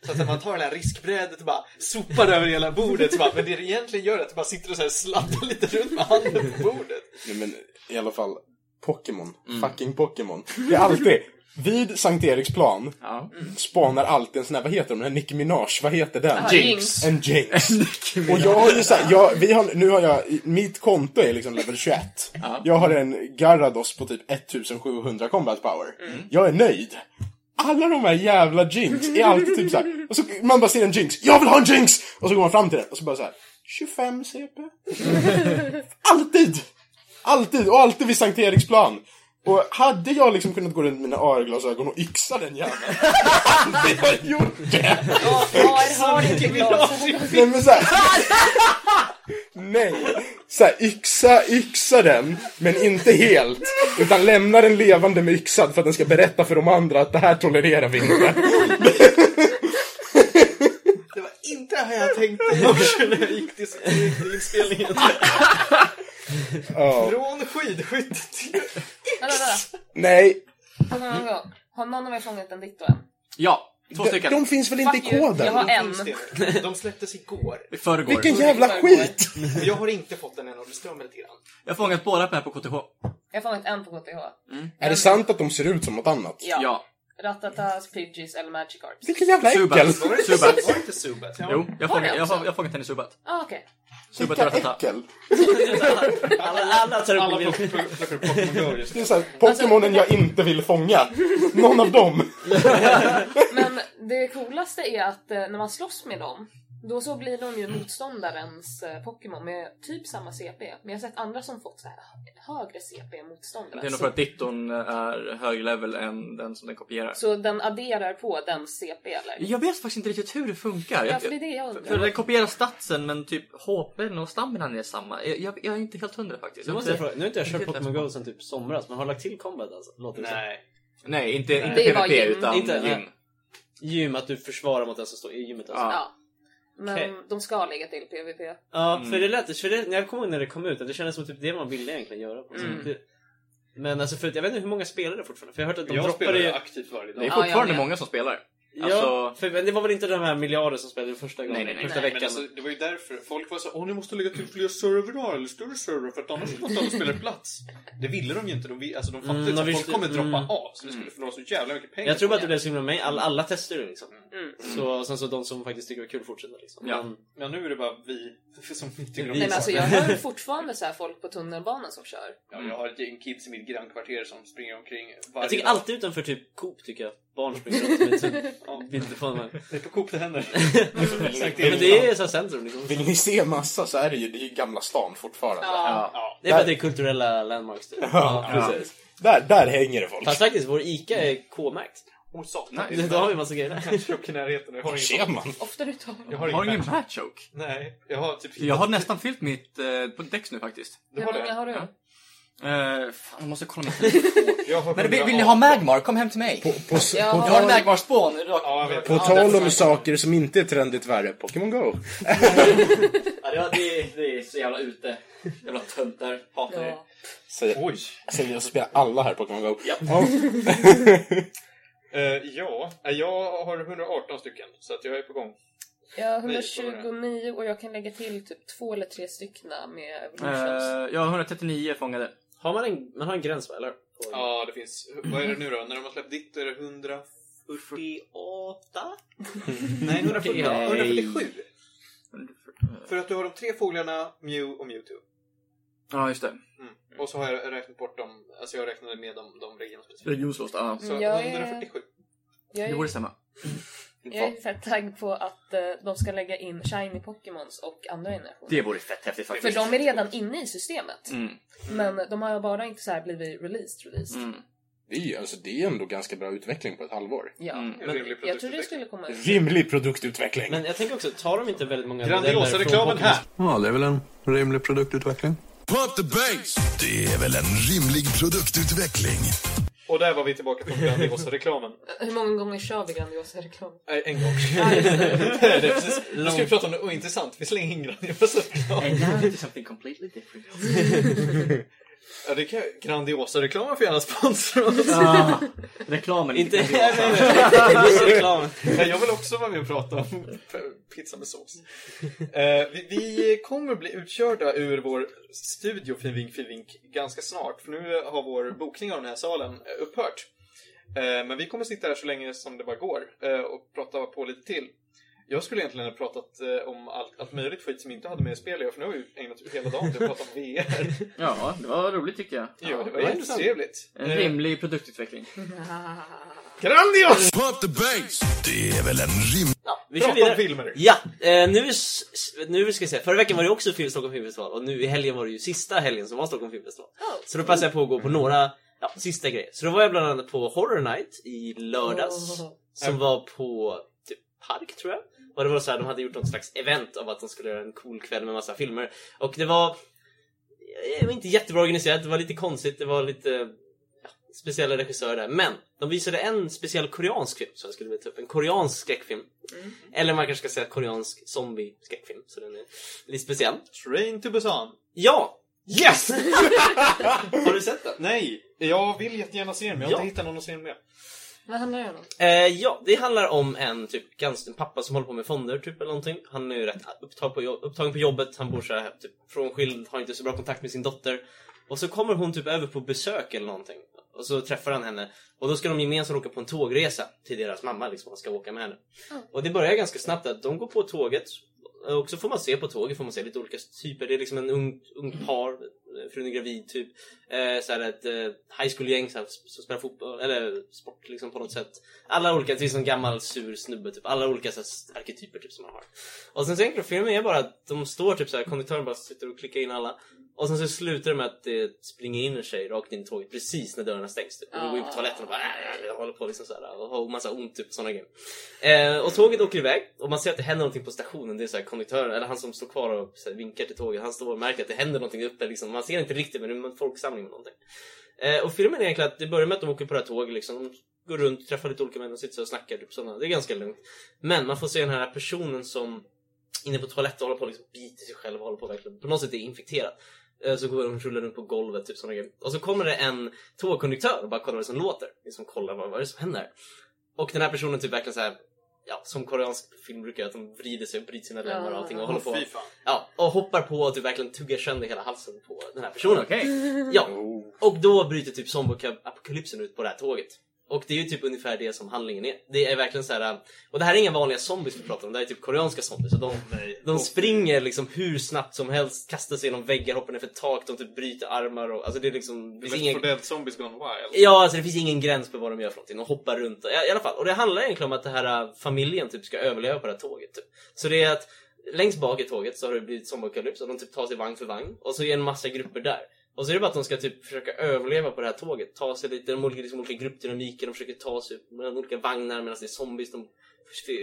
Så att man tar det här riskbrädet och bara sopar över hela bordet. Så bara, men det det egentligen gör är att du bara sitter och så här sladdar lite runt med handen på bordet. nej men i alla fall, Pokémon. Fucking Pokémon. Det är alltid, vid Sankt Eriksplan Ja. spanar alltid en sån här, vad heter de, den här Nicki Minaj, vad heter den? Ah, Jinx. En Jinx. Och jag har ju såhär, jag, vi har, nu har jag, mitt konto är liksom level 21. Jag har en Gyarados på typ 1700 combat power. Jag är nöjd. Alla de här jävla Jinx är alltid typ såhär, och så man bara ser en Jinx, jag vill ha en Jinx! Och så går man fram till den och så bara såhär, 25 CP. alltid! Alltid, och alltid vid Sankt Eriksplan. Och hade jag liksom kunnat gå runt med mina AR-glasögon och yxa den jäveln, hade jag gjort det! Var har du inte glasögon? Nej men såhär... Nej. Såhär, yxa, yxa den, men inte helt. Utan lämna den levande med yxad för att den ska berätta för de andra att det här tolererar vi inte. Det var inte det här jag tänkte när jag gick till inspelningen. Ja. Från skidskytte till... Vänta, vänta. Nej. Har någon av er fångat en Ditto än? Ja, två de, stycken. de finns väl inte i Fuck you. Jag koden? har en. Finns det nu? De släpptes igår. I förrgår. Vilken jävla skit! Jag har inte fått den än och det stör mig lite grann. Jag har fångat båda på KTH. Jag har fångat en på KTH. Är det sant att de ser ut som något annat? Ja. Ja. Rattatas, Pidgeys eller Magikarps. Vilken jävla äckel! Subat. Var det Subat. Var det inte Subat? Jo, jag har Var det fångat, jag också? har, jag har fångat henne i Subat. Ah, okej. Subat och Vilka Rattata. äckel! Alla, alla tar upp Alla mobilen. plockar plockar upp Pokémon Go just Det nu. är såhär, Pokémonen jag inte vill fånga. Någon av dem. Men det coolaste är att eh, när man slåss med dem, då så blir de ju motståndarens eh, Pokémon med typ samma CP. Men jag har sett andra som fått så här högre CP än motståndaren. Det är nog för att Ditton är högre level än den som den kopierar. Så den adderar på den CP eller? Jag vet faktiskt inte riktigt hur det funkar. Ja, för det är det jag För undrar. den kopierar statsen men typ HPn och staminan är samma. Jag, jag, jag är inte helt hundra faktiskt. Nu, måste jag inte- fråga, nu har inte jag kört inte Pokémon Go sen typ somras, men har lagt till combat alltså? Låter det. Nej. Nej, inte, inte är bara PVP utan Inte- gym. nej. Gym, att du försvarar mot den som står i gymmet alltså. Ja. Ja. Men Okej. de ska lägga till PVP. Ja, Mm. för det lät, för det, när jag kommer ihåg när det kom ut, att det kändes som typ det man ville egentligen göra. Mm. det, men alltså för att jag vet inte hur många spelar det fortfarande, för jag har hört att de Jag spelar ju... ju aktivt varje Det är dag. Ja, fortfarande med. många som spelar. Ja, Alltså- för, men det var väl inte de här miljarder som spelade första gången, Nej, nej, nej. första Nej, Men veckan. alltså, det var ju därför folk var så åh ni måste lägga till fler servrar eller större servrar för att annars måste alla spela plats. Det ville de ju inte. De, vi- alltså, de fattade Mm, mm, de att folk visste- kommer droppa mm. av. Så det skulle förlora så jävla mycket pengar. jag tror bara att det blev så himla med alla, alla tester det liksom. Mm. Så sen så de som faktiskt tycker det var kul fortsätter liksom. Ja. Men, Men nu är det bara vi som tycker om Nej, men alltså, jag hör fortfarande så här folk på tunnelbanan som kör. Ja, jag har ett gäng kids i mitt grannkvarter som springer omkring varje jag tycker dag. alltid utanför typ Coop tycker jag barn springer runt med typ, Ja. Det är på Coop det händer. Ja, men det är så här centrum liksom. Vill ni se massa så är det ju, det är ju Gamla stan fortfarande. Ja. Ja. Det är för att det är kulturella landmarks typ. Ja, precis. Där, där hänger det folk. Fast faktiskt, vår ICA är K-märkt. Satan. Nice. Då har vi massa grejer där. I närheten. Jag har Var ingen... ser man? Ofta du tar Jag har Har ingen... matchoke? Nej, jag har typ... Jag har nästan fyllt mitt eh, på Dex nu faktiskt. Du har det? har du? Ja. Eh, fan, jag måste kolla mitt Men vill, vill ni 118. ha Magmar? Kom hem till mig. På, på, Ja. på, Jag har en tal, Magmar-spån. Ja, på Ja, tal det om är saker som inte är trendigt värre, Pokémon Go. Ja, det, det, det är så jävla ute. Jävla töntar. Hatar det. Ja. Säger, Oj. säger jag så spelar alla här Pokémon Go. Ja. Ja. Eh, ja, eh, jag har 118 stycken. Så att jag är på gång. Jag har Nej, vad var 129 och jag kan lägga till typ två eller tre stycken med evolutions. Eh, jag har 139 fångade. Har man en, man har en gräns va, eller? På- Ja, det finns... Vad är det nu då? När de har släppt ditt är det 148? Nej, 140, Nej. 147. För att du har de tre fåglarna, Mew och Mewtwo. Ja, just det. Mm. Och så har jag räknat bort dem, alltså jag räknade med de, de regionspecifika. Regionslåst, ja. Så Jag är- 147. Jag Det borde är, stämma. jag är fett taggad på att eh, de ska lägga in shiny Pokémons och andra generationer. Det vore fett häftigt För faktiskt. de är redan inne i systemet. Mm. Men de har bara inte så här blivit released released. Mm. Det är, ju- alltså, det är ändå ganska bra utveckling på ett halvår. Ja. Mm. En rimlig Jag tror det produktutveckling. skulle komma ut. Rimlig produktutveckling. Men jag tänker också, tar de inte väldigt många Grandiosa modeller från reklamen Pokémon? här! Ja, det är väl en rimlig produktutveckling. Pump the bass. Det är väl en rimlig produktutveckling. Och där var vi tillbaka på Grandiosa-reklamen. Hur många gånger kör vi Grandiosa-reklam? Nej, en gång. det är precis. Nu ska vi prata om något ointressant. Vi slänger in Grandiosa-reklam. And now to something completely different. Ja, det kan Grandiosa-reklamen får gärna sponsra oss. Ah, reklamen. Inte... Nej, Grandiosa. nej, nej. Just reklamen. Nej, Jag vill också vara med och prata om pizza med sås. Eh, vi, vi kommer bli utkörda ur vår studio Finvink Finvink ganska snart. För nu har vår bokning av den här salen upphört. Eh, men vi kommer sitta här så länge som det bara går eh, och prata på lite till. Jag skulle egentligen ha pratat eh, om allt, allt möjligt skit som inte hade med spel för nu har vi ägnat hela dagen till att prata om VR. Ja, det var roligt tycker jag. Ja, det var intressant. jättetrevligt. En Eh, rimlig produktutveckling. Grandios! Pump the bass. Det är väl en rim... Vi kör Prata om vidare. filmer. Ja, eh, nu, nu ska jag säga, förra veckan var det också film, Stockholm Filmfestival och nu i helgen var det ju sista helgen som var Stockholm Filmfestival. Så då passade jag på att gå på några ja, sista grejer. Så då var jag bland annat på Horror Night i lördags. Som var på typ Park tror jag. Och det var så här, de hade gjort något slags event av att de skulle göra en cool kväll med massa filmer. Och det var... Det var inte jättebra organiserat, det var lite konstigt, det var lite ja, speciella regissörer där. Men de visade en speciell koreansk film som jag skulle vilja ta upp. En koreansk skräckfilm. Eller man kanske ska säga koreansk zombie-skräckfilm. Så den är lite speciell. Train to Busan. Ja! Yes! Har du sett den? Nej, jag vill jättegärna se den, men jag har Ja. inte hittat någon att se den med. Vad handlar det om? Eh, ja, det handlar om en typ ganska, en pappa som håller på med fonder typ eller någonting. Han är ju rätt upptag på, upptagen på jobbet, han bor så här typ frånskild, har inte så bra kontakt med sin dotter. Och så kommer hon typ över på besök eller någonting. Och så träffar han henne. Och då ska de gemensamt åka på en tågresa till deras mamma liksom, han ska åka med henne. Och det börjar ganska snabbt att de går på tåget. Och så får man se på tåget, får man se lite olika typer. Det är liksom en ung, ung par, frun är gravid typ. Eh, så här ett eh, high school-gäng som spelar fotboll, eller sport liksom på något sätt. Alla olika, det finns en gammal sur snubbe typ. Alla olika så här, arketyper typ som man har. Och sen så egentligen filmen är bara att de står typ så här, konduktören bara sitter och klickar in alla. Och sen så slutar det med att det springer in en tjej rakt in i tåget precis när dörrarna stängs. Typ. Och de går in på toaletten och bara äh, jag håller på liksom så här, och har massa ont typ såna grejer. Eh, och tåget åker iväg och man ser att det händer någonting på stationen. Det är så här konduktören, eller han som står kvar och här, vinkar till tåget. Han står och märker att det händer någonting uppe liksom. Man ser inte riktigt men det är en folksamling med någonting. Eh, och filmen är egentligen att det börjar med att de åker på det här tåget liksom. De går runt, träffar lite olika människor, sitter så och snackar typ sådana. Det är ganska lugnt. Men man får se den här personen som inne på toaletten håller på att liksom biter sig själv och håller på verkligen på något sätt är infekterad. Eh, Så går de och rullar runt på golvet, typ sådana grejer. Och så kommer det en tågkonduktör och bara kollar vad det som låter. Liksom kollar vad, vad är det som händer. Och den här personen typ verkligen så här. Ja, som koreansk film brukar att de vrider sig och bryter sina lemmar och allting och håller på. Ja, och hoppar på och typ verkligen tuggar sönder hela halsen på den här personen. Okej. Ja, och då bryter typ zombie-apokalypsen ut på det här tåget. Och det är ju typ ungefär det som handlingen är. Det är verkligen så här. Och det här är inga vanliga zombies vi pratar om, det här är typ koreanska zombies. De, de springer liksom hur snabbt som helst, kastar sig genom väggar, hoppar ner för tak, de typ bryter armar och alltså det är liksom... Det Det finns ingen, Dead Zombies Gone Wild. Ja, alltså det finns ingen gräns på vad de gör för någonting. De hoppar runt. I, I alla fall. Och det handlar egentligen om att den här äh, familjen typ ska överleva på det här tåget. Typ. Så det är att längst bak i tåget så har det blivit zombieapokalyps och de typ tar sig vagn för vagn. Och så är det en massa grupper där. Och så är det bara att de ska typ försöka överleva på det här tåget. Ta sig lite, de olika, liksom, olika gruppdynamiker, de försöker ta sig mellan olika vagnar medan det är zombies. De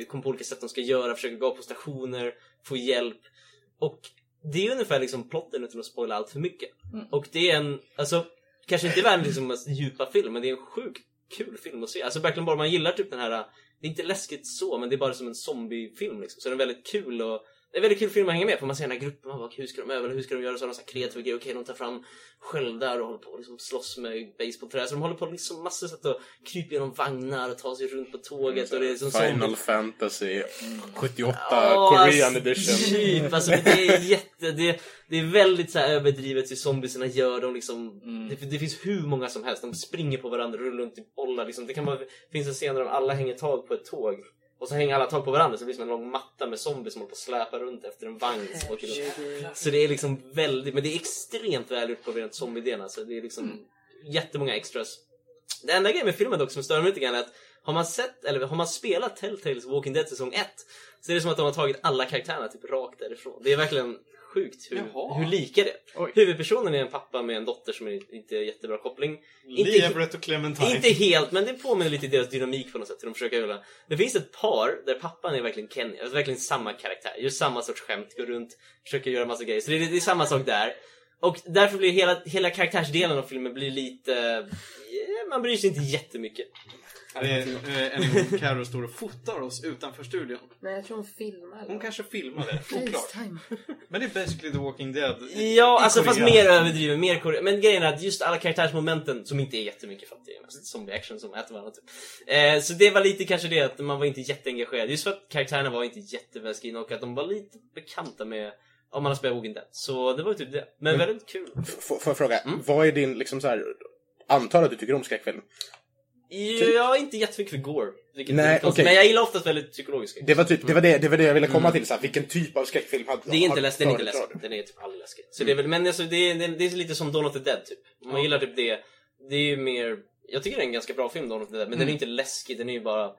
kommer på olika sätt de ska göra, försöker gå på stationer, få hjälp. Och det är ungefär liksom plotten utan att spoila allt för mycket. Och det är en, alltså, kanske inte världens liksom mest djupa film, men det är en sjukt kul film att se. Alltså verkligen bara man gillar typ den här, det är inte läskigt så, men det är bara som en zombiefilm liksom. Så den är väldigt kul och det är väldigt kul film att hänga med för man ser den här gruppen, man bara, hur ska de överleva, hur ska de göra så, de så här kreativa grejer, okej de tar fram sköldar och håller på att liksom slåss med basebollträ, så de håller på liksom massor sätt att krypa genom vagnar och ta sig runt på tåget och det är som Final Fantasy 78 Ja, Korean edition. Typ, alltså det är jätte, det, det är väldigt så här överdrivet hur zombiesarna gör. De liksom, det, det finns hur många som helst. De springer på varandra, rullar runt i bollar. Liksom. Det kan vara, finns en scen där de alla hänger tag på ett tåg. Och så hänger alla tag på varandra så det blir som en lång matta med zombies som håller på att släpa runt efter en vagn. som åker runt. Så det är liksom väldigt, men det är extremt väl rent zombie-delen. Så det är liksom jättemånga extras. Det enda grejen med filmen dock som stör mig lite grann är att har man sett, eller har man spelat Telltales Walking Dead säsong 1 så är det som att de har tagit alla karaktärerna typ rakt därifrån. Det är verkligen sjukt hur, Jaha. hur lika det. Oj. Huvudpersonen är en pappa med en dotter som är inte är jättebra koppling. Everett och Clementine. inte helt, men det påminner lite deras dynamik på något sätt. Hur de försöker överleva. Det finns ett par där pappan är verkligen Kenny, alltså verkligen samma karaktär. Gör samma sorts skämt, går runt, försöker göra massa grejer. Så det är, det är samma sak där. Och därför blir hela, hela karaktärsdelen av filmen blir lite... eh, Man bryr sig inte jättemycket. Det är eh, en Carro står och fotar oss utanför studion. Nej, jag tror hon filmar. Hon kanske filmade, oklart. Facetime. Men det är basically The Walking Dead. Ja, alltså fast mer överdriven, mer kore- Men grejen är att just alla karaktärsmomenten, som inte är jättemycket för att det är mest zombie action som äter varandra typ. Eh, så det var lite kanske det att man var inte jätteengagerad. Just för att karaktärerna var inte jättevälskrivna och att de var lite bekanta med om man har spelat Walking Dead. Så det var typ det. Men väldigt kul. Får jag fråga, Mm. vad är din liksom så här antar att du tycker om skräckfilm? Jag är inte jättemycket för gore. vilket Nej, lite konstigt. okej. Men jag gillar oftast väldigt psykologiska. Det var, typ, det, var det, det var det jag ville komma till, så här, vilken typ av skräckfilm hade Det är inte läskigt, den är inte föredrar läskig. Den är typ aldrig läskig. Så det är väl, men alltså, det, är, det, är- det är lite som Dawn of the Dead typ. Man gillar typ det. Det är ju mer, jag tycker det är en ganska bra film Dawn of the Dead, men den är inte läskig, den är ju bara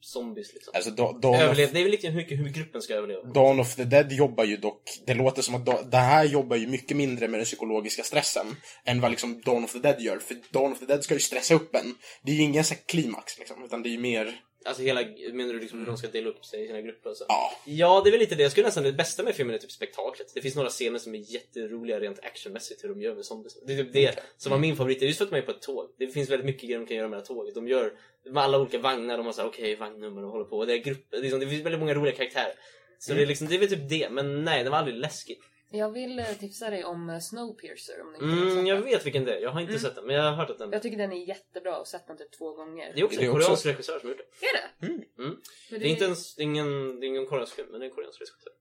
zombies liksom. Alltså, Da- Dawn, of, Överlev, det är väl lite hur, hur gruppen ska överleva. Dawn of the Dead jobbar ju dock, det låter som att Da- det här jobbar ju mycket mindre med den psykologiska stressen än vad liksom Dawn of the Dead gör. För Dawn of the Dead ska ju stressa upp en. Det är ju ingen så klimax liksom, utan det är ju mer, Alltså hela, menar du liksom hur de ska dela upp sig i sina grupper och så? ja. Ja, det är väl lite det. Jag skulle nästan, det bästa med filmen är typ spektaklet. Det finns några scener som är jätteroliga rent actionmässigt hur de gör med zombies. Det är typ det som var min favorit. Just för att man är på ett tåg. Det finns väldigt mycket grejer de kan göra med det här tåget. De gör med alla olika vagnar, de har såhär okej vagnnummer och håller på. Och det är grupper, liksom, det finns väldigt många roliga karaktärer. Så det är liksom, det är väl typ det. Men nej, det var aldrig läskigt. Jag vill eh, tipsa dig om eh, Snowpiercer om ni inte har Mm, jag den. vet vilken det är. Jag har inte sett den, men jag har hört att den... Jag tycker den är jättebra och sett den typ två gånger. Det är också Det en är också- koreansk regissör som har gjort det. Är det? Mm. Men Det är inte ens, det är ingen, det är ingen koreansk film, men det är en koreansk regissör.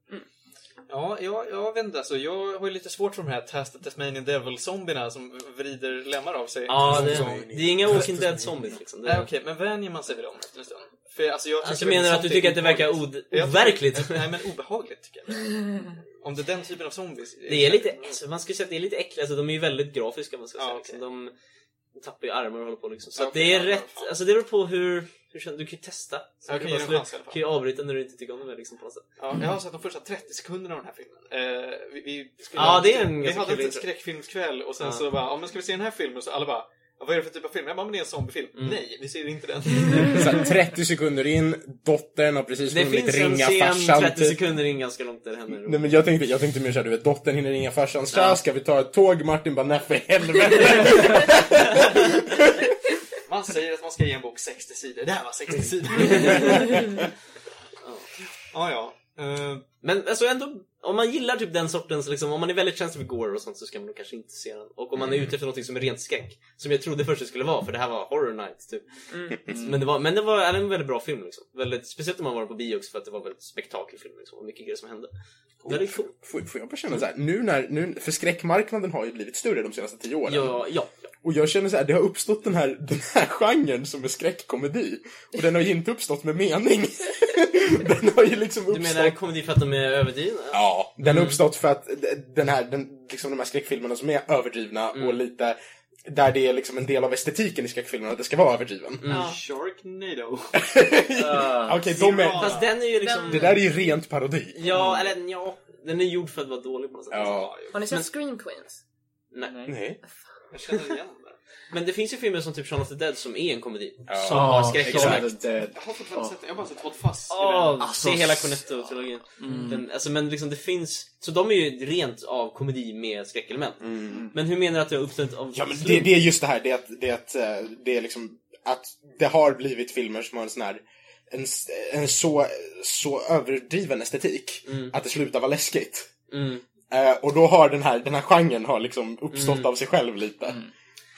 Ja, jag, jag vet inte. Alltså, jag har ju lite svårt för de här Test Tasmanian Devil-zombierna som vrider lemmar av sig. Ja, det, Som- det är inga Walking Dead zombies liksom. Det, Nej, okej, men vänjer man sig vid dem efter en stund? För, alltså, jag Alltså menar du att du tycker att det verkar od- overkligt? Nej, men obehagligt tycker jag. Om det är den typen av zombies. Det är lite, alltså, man skulle säga att det är lite äckligt, alltså, de är ju väldigt grafiska man ska säga. okej. Liksom. De tappar ju armar och håller på liksom. Så okej, det är ja, rätt, alltså det beror på hur, hur känner, du kan ju testa. Så Jag kan en chans kan ju avbryta när du inte tycker om det liksom på något sätt. Ja, jag har sett de första 30 sekunderna av den här filmen. Eh, vi, vi, skulle Ja, ha- det är en vi hade en skräckfilmskväll och sen Ja. så bara, ja men ska vi se den här filmen? Och så alla bara, vad är det för typ av film? Jag bara, men det är en zombiefilm. Mm. Nej, vi ser inte den. Så här, 30 sekunder in, dottern har precis Det hunnit finns en ringa scen farsan. 30 typ. sekunder in ganska långt där det händer. Nej men jag tänkte, jag tänkte mer såhär, du vet, dottern hinner ringa farsan. Tja, Ja. ska vi ta ett tåg? Martin bara, nej för helvete. Man säger att man ska ge en bok 60 sidor. Det här var 60 sidor. ja, ja. Eh, Men alltså ändå, om man gillar typ den sortens, liksom, om man är väldigt känslig för gore och sånt så ska man nog kanske inte se den. Och om man är ute efter något som är rent skräck, som jag trodde först det skulle vara, för det här var Horror Night typ. Men det var, men det var även en väldigt bra film liksom. Väldigt, speciellt om man var på bio också för att det var väldigt spektakelfilm liksom, och mycket grejer som hände. Väldigt cool. Får, får jag bara känna såhär, nu när, nu, för skräckmarknaden har ju blivit större de senaste tio åren. Ja, ja. Och jag känner så här, det har uppstått den här, den här genren som är skräckkomedi. Och den har ju inte uppstått med mening. den har ju liksom Du uppstått... menar komedi för att de är överdrivna? Ja, den har uppstått för att den här, den, liksom de här skräckfilmerna som är överdrivna och lite där det är liksom en del av estetiken i skräckfilmerna att det ska vara överdriven. Ja. Sharknado. Uh, Okej, de är... fast den är ju liksom... Det där är ju rent parodi. Ja, eller ja. Den är gjord för att vara dålig på något sätt. Ja. Har ni sett Men- Scream Queens? Nej. Nej. Jag känner igen. Men det finns ju filmer som typ Shaun of the Dead som är en komedi. Som har skräckelement. exakt. Jag har fortfarande sett den. Jag har bara sett Hot Fuzz. Ja, Alltså, se hela Cornetto-trilogin. Den, alltså, men liksom det finns... Så de är ju rent av komedi med skräckelement. Men hur menar du att det har uppstått av Ja, men slump? det, det är just det här, det är att, det är att, eh, det är liksom, att det har blivit filmer som har en sån här, en, s- en så, så överdriven estetik, att det slutar vara läskigt. Mm. Eh, och då har den här, den här genren har liksom uppstått Mm. av sig själv lite.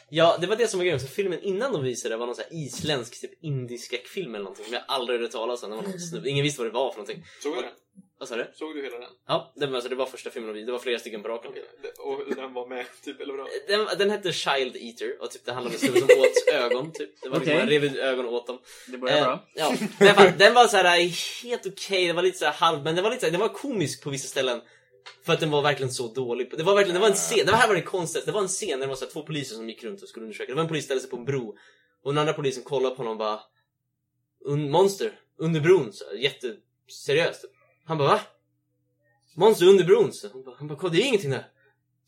Ja, det var det som var grejen. Så filmen innan de visade var någon sån här isländsk typ indieskräckfilm eller någonting som jag aldrig hört talas om. Det var någon snubbe. Ingen visste vad det var för någonting. Såg du den? Vad sa du? Såg du hela den? Ja, det var, alltså, det var första filmen de visade. Det var flera stycken på raken. Och den var med, typ, eller vadå? Den, den hette Child Eater och typ det handlade om en snubbe som åt ögon typ. Det var liksom, Okej. rev ut ögon och åt dem. Det börjar Eh, bra. Ja, den var, den var så här eh, helt okej, den var lite så här halv, men den var lite så här, den var komisk på vissa ställen. För att den var verkligen så dålig. Det var verkligen, det var en scen, det här var det konstigaste. Det var en scen där det var så här, två poliser som gick runt och skulle undersöka. Det var en polis som ställde sig på en bro. Och den andra polisen kollade på honom och bara Un monster, under bron. Så här, jätteseriöst. Han bara va? Monster under bron. Så han bara, han bara "Kolla, det är ingenting där.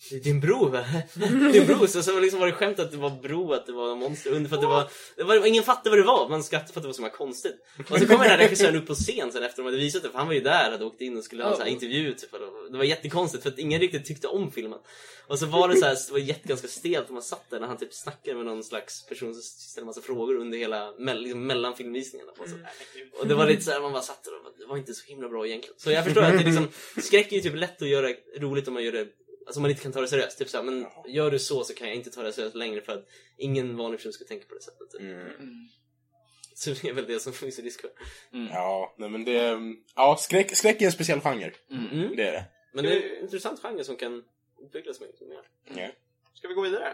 Det är din bro va? Din bro. Så, så liksom var det skämt att det var bro, att det var monster under. För att det var, det var, ingen fattade vad det var. Man skrattade för att det var så konstigt. Och så kommer den här regissören upp på scen sen efter de hade visat det. För han var ju där, hade åkt in och skulle ha en sån här intervju. Typ, och det var jättekonstigt för att ingen riktigt tyckte om filmen. Och så var det så här, det var jätte, ganska stelt och man satt där när han typ snackade med någon slags person som ställde massa frågor under hela, liksom mellan filmvisningarna. Och, så. och det var lite så här, man bara satt där och det var inte så himla bra egentligen. Så jag förstår att det liksom, skräck är ju typ lätt att göra roligt om man gör det Alltså man inte kan ta det seriöst. Typ såhär, men gör du så så kan jag inte ta det seriöst längre för att ingen vanlig person ska tänka på det sättet. typ. Så det är väl det som finns i risk för. Ja, nej men det... Ja, skräck, skräck är en speciell genre. Mm. Det är det. Men det är en intressant genre som kan utvecklas mycket mer. Ja. Ska vi gå vidare?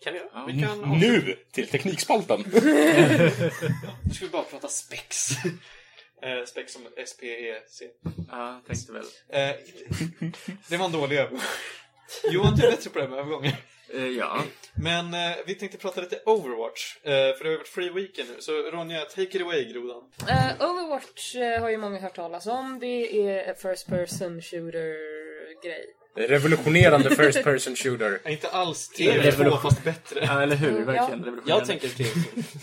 Kan vi göra? Vi kan Nu till Teknikspalten. Nu ska vi bara prata spex. Eh, spex som S-P-E-C. Ja, tänkte väl. Eh, det var en dålig övergång. Johan, du är bättre på det här med övergångar. Eh, ja. Men eh, vi tänkte prata lite Overwatch. Eh, för det har ju varit free weekend nu. Så Ronja, take it away, grodan. Eh, Overwatch eh, har ju många hört talas om. Det är en first person shooter-grej. Revolutionerande first person shooter. Ja, Inte alls Det är TV2 revolution. fast bättre. ja, eller hur? Ja. Verkligen. Jag revolutionerande. tänker till.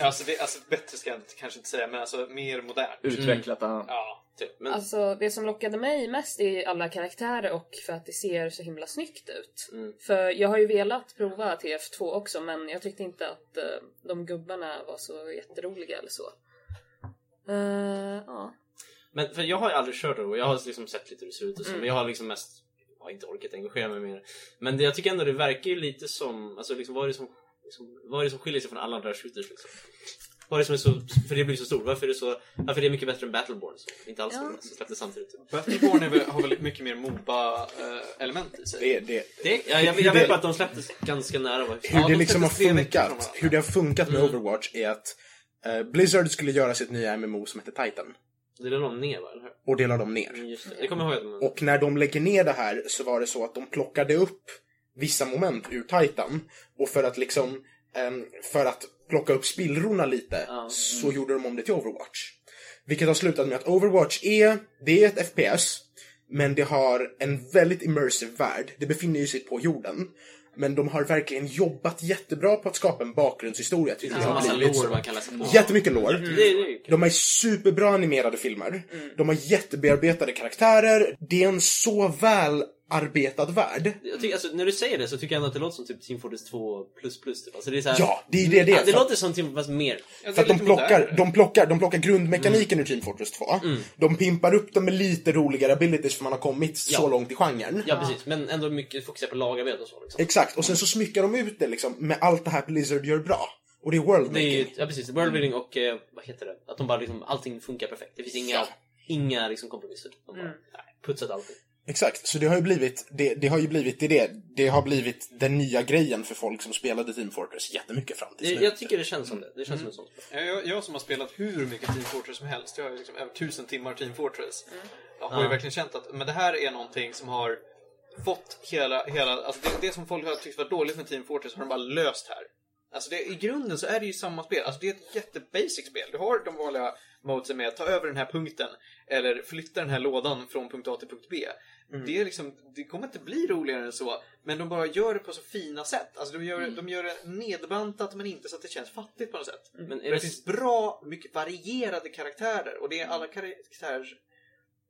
Alltså, det, alltså bättre ska jag inte- kanske inte säga, men alltså mer modernt. Utvecklat, ja. Ja. Typ. Men, Alltså det som lockade mig mest är alla karaktärer och för att det ser så himla snyggt ut. Mm. För jag har ju velat prova TF2 också men jag tyckte inte att eh, de gubbarna var så jätteroliga eller så. Eh, ja. men för jag har ju aldrig kört det och jag har liksom sett lite hur det ser ut och så, men jag har liksom mest jag har inte orkat engagera mig mer. Men det, jag tycker ändå det verkar ju lite som, alltså liksom vad är det som, liksom, vad är det som skiljer sig från alla andra shooters liksom? Vad är det som är så, för det blir så stort? Varför är det så, varför är det mycket bättre än Battleborn? Så, inte alls Ja. som släpptes samtidigt. Battleborn väl, har väl mycket mer Moba-element i sig. Det, det, Det, ja, jag, jag vet bara att de släpptes ganska nära. Hur Ja, det de liksom har funkat, hur det har funkat med Overwatch är att eh, Blizzard skulle göra sitt nya MMO som heter Titan. Det lade de ner va? Eller? Och det la de ner. Just det. det kommer jag ihåg. att de- Och när de lägger ner det här så var det så att de plockade upp vissa moment ur Titan. Och för att liksom, ehm, för att plocka upp spillrorna lite, Ja. så gjorde de om det till Overwatch. Vilket har slutat med att Overwatch är, det är ett FPS, men det har en väldigt immersive värld. Det befinner ju sig på jorden. Men de har verkligen jobbat jättebra på att skapa en bakgrundshistoria till Det det blivit så. man kan läsa på. Jättemycket är ju kul. De har superbra animerade filmer. De har jättebearbetade karaktärer. Det är en så väl arbetad värld. Jag tycker, alltså, när du säger det så tycker jag ändå att det låter som typ Team Fortress 2 plus plus typ. Alltså, det är så här, Ja, det är det det är. Ja, det låter som Team fast mer. För att de plockar, de, plockar, de plockar grundmekaniken ur Team Fortress 2. Mm. De pimpar upp dem med lite roligare abilities för man har kommit så Ja. långt i genren. Ja, precis. Men ändå mycket fokuserat på lagarbete och så. Liksom. Exakt, och sen så smyckar de ut det liksom med allt det här Blizzard gör bra. Och det är world Det är ju, making. ja precis, worldbuilding och eh, vad heter det? Att de bara liksom, allting funkar perfekt. Det finns inga, Ja. inga liksom kompromisser. De bara, nej, putsat allting. Exakt, så det har ju blivit, det, det har ju blivit det, det. Det har blivit den nya grejen för folk som spelade Team Fortress jättemycket fram tills Jag, nu. jag tycker det känns som det. Det känns som ett sånt spel. Ja, Jag, jag som har spelat hur mycket Team Fortress som helst, jag har ju liksom över tusen timmar Team Fortress. Jag har ju Ja. verkligen känt att men det här är någonting som har fått hela, hela alltså det, det som folk har tyckt var dåligt med Team Fortress har de bara löst här. Alltså det, i grunden så är det ju samma spel. Alltså det är ett jättebasic spel. Du har de vanliga modesen med att ta över den här punkten eller flytta den här lådan från punkt A till punkt B. Det, är liksom, det kommer inte bli roligare än så, men de bara gör det på så fina sätt. Alltså de gör, de gör det nedbantat men inte så att det känns fattigt på något sätt. Men är Det det, finns bra, mycket varierade karaktärer och det är alla karaktärers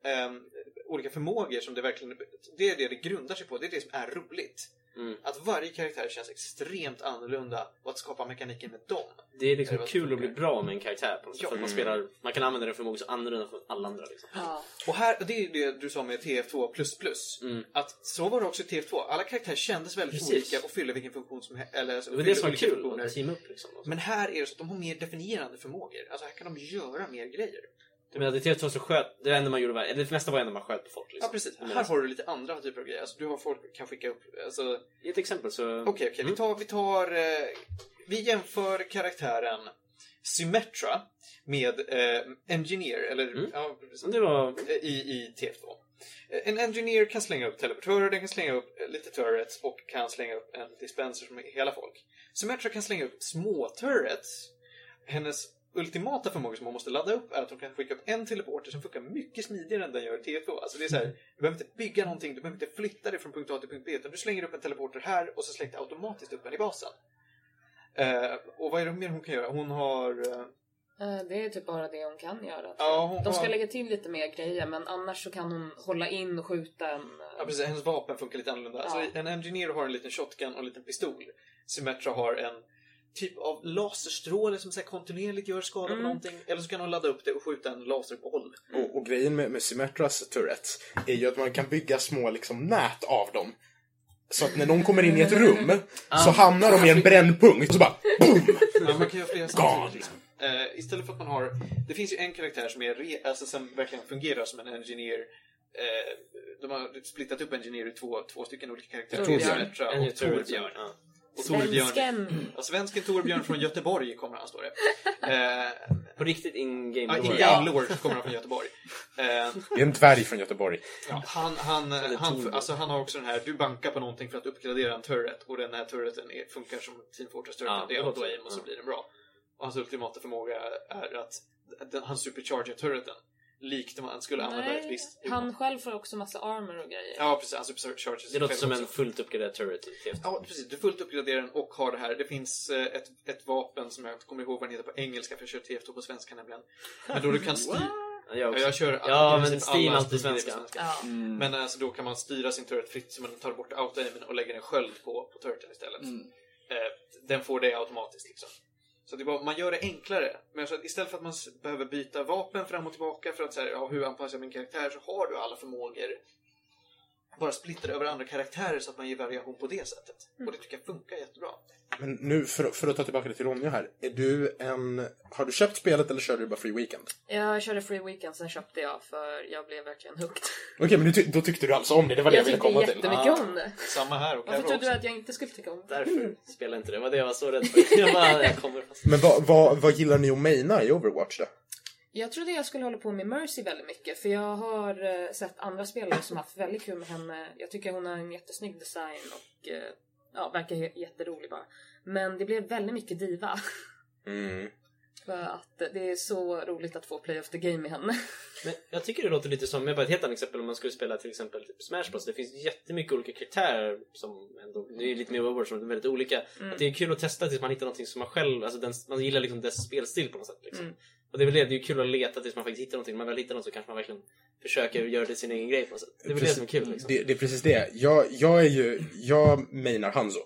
ehm, olika förmågor som det verkligen... Det är det det grundar sig på, det är det som är roligt. Mm. Att varje karaktär känns extremt annorlunda och att skapa mekaniken med dem. det är liksom Det kul att bli bra med en karaktär på något sätt. Ja. För att man spelar, man kan använda den förmågan så annorlunda från alla andra liksom. Ja. Och här, det är det du sa med TF2++. Mm. Att så var det också i TF2. Alla karaktärer kändes väldigt Precis. olika och fyllde vilken funktion som helst. Eller, alltså, Det var det som var kul, att teama upp liksom. Men här är det så att de har mer definierande förmågor. Alltså här kan de göra mer grejer. Du menar, det TF2 så sköt, det enda man gjorde var, eller det mesta var ändå man sköt på folk liksom. Ja precis. Här har du lite andra typer av grejer. Alltså du har folk kan skicka upp, alltså I ett exempel så... Okej, okej. Vi tar, vi tar... Eh, vi jämför karaktären Symmetra med eh, Engineer, eller Mm. ja, precis, Det var... eh, i, i TF2. Eh, En Engineer kan slänga upp teleportörer, den kan slänga upp eh, lite turrets och kan slänga upp en dispenser som är hela folk. Symmetra kan slänga upp små turrets. Hennes ultimata förmågor som man måste ladda upp är att de kan skicka upp en teleporter som funkar mycket smidigare än den gör i TF2. Alltså det är så här, du behöver inte bygga någonting, du behöver inte flytta dig från punkt A till punkt B, utan du slänger upp en teleporter här och så slänger det automatiskt upp en i basen. Eh, och vad är det mer hon kan göra? Hon har... Eh, Eh, Det är typ bara det hon kan göra. Ja, De ska har- lägga till lite mer grejer men annars så kan hon hålla in och skjuta en... eh, Ja, precis. Hennes vapen funkar lite annorlunda. Ja. Alltså, en Engineer har en liten shotgun och en liten pistol. Symmetra har en typ av laserstråle som så här kontinuerligt gör skada på Mm. någonting. Eller så kan hon ladda upp det och skjuta en laserboll. Och, och grejen med, med Symmetras turrets är ju att man kan bygga små liksom, nät av dem. Så att när någon kommer in i ett rum så hamnar de i en brännpunkt och så bara boom! Ja, man kan göra flera. Liksom. Eh, istället för att man har... Det finns ju en karaktär som, är re, alltså, som verkligen fungerar som en Engineer. Eh, de har splittat upp Engineer i två, två stycken olika karaktärer. Torbjörn. Och turret, Torbjörn. ja. Och Torbjörn. Svensken! Svensken Torbjörn från Göteborg kommer han, står det. Eh, På riktigt in-game Ja, lore. i game lore så kommer han från Göteborg. Eh, Det är en dvärg från Göteborg. ja, han, han, han, alltså, han har också den här, du bankar på någonting för att uppgradera en turret och den här turreten är, funkar som Team Fortress turreten. Ja, det är auto-aim och så blir den bra. Och hans ultimata förmåga är att den, han supercharger turreten. Likt om han skulle använda ett Nej, visst... han själv får också massa armor och grejer. Ja, precis. Supercharger Det låter som en också. fullt uppgraderad turret i TF2. Ja, precis. Du fullt uppgraderar den och har det här. Det finns eh, ett, ett vapen som jag inte kommer ihåg vad den heter på engelska, för jag kör TF2 på svenska nämligen. Men då du kan styra... Ja, jag Ja, också. jag kör Ja, men Steam alla alltid på svenska. Ja. Mm. Men alltså då kan man styra sin turret fritt så man tar bort auto-aimen och lägger en sköld på, på turreten istället. Mm. Eh, den får det automatiskt liksom. Så det bara, man gör det enklare. Men så att istället för att man behöver byta vapen fram och tillbaka för att säga ja, hur anpassar jag min karaktär så har du alla förmågor bara splittrar över andra karaktärer så att man ger variation på det sättet. Och det tycker jag funkar jättebra. Men nu, för, för att ta tillbaka det till Ronja här. Är du en... Har du köpt spelet eller kör du bara Free Weekend? Jag körde Free Weekend, sen köpte jag för jag blev verkligen hooked. Okej, men du ty- då tyckte du alltså om det. Det var det jag, Jag ville tyckte komma till. jättemycket om det. Samma här och Varför trodde du att jag inte skulle tycka om det? Därför spelar jag inte det. Det var det jag var så rädd för. Jag bara, jag kommer fast. Men vad, vad, vad gillar ni att maina i Overwatch då? Jag trodde jag skulle hålla på med Mercy väldigt mycket för jag har eh, sett andra spelare som haft väldigt kul med henne. Jag tycker hon har en jättesnygg design och eh, ja, verkar jätterolig bara. Men det blev väldigt mycket diva. Mm. för att det är så roligt att få play of the game med henne. Men jag tycker det låter lite som, med bara ett helt annat exempel om man skulle spela till exempel typ Smash Bros. Det finns jättemycket olika karaktärer som ändå, det är lite mer Overwatch som är väldigt olika. Att det är kul att testa tills man hittar någonting som man själv, alltså den, man gillar liksom dess spelstil på något sätt. Liksom. Mm. Och det är väl det, det är ju kul att leta tills man faktiskt hittar någonting. När man väl hittar något så kanske man verkligen försöker göra det sin egen grej på något sätt. Det är väl det som är kul liksom. Det, det är precis det. Jag, jag är ju... Jag mainar Hanzo.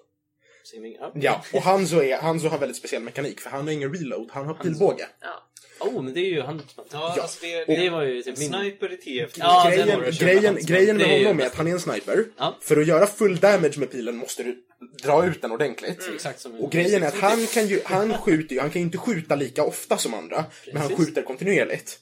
Siming, ja. Ja, och Hanzo, är, Hanzo har väldigt speciell mekanik för han har ingen reload, han har pilbåge. Ja. Oh, men det är ju han. Ja, Ja. alltså det, Det det var ju typ min... sniper i TF. Ja, grejen grejen, med grejen med honom är att han är en sniper. Ja. För att göra full damage med pilen måste du dra ut den ordentligt. Exakt som Och grejen är att han kan ju, han skjuter ju, han kan ju inte skjuta lika ofta som andra. Men han Precis. skjuter kontinuerligt.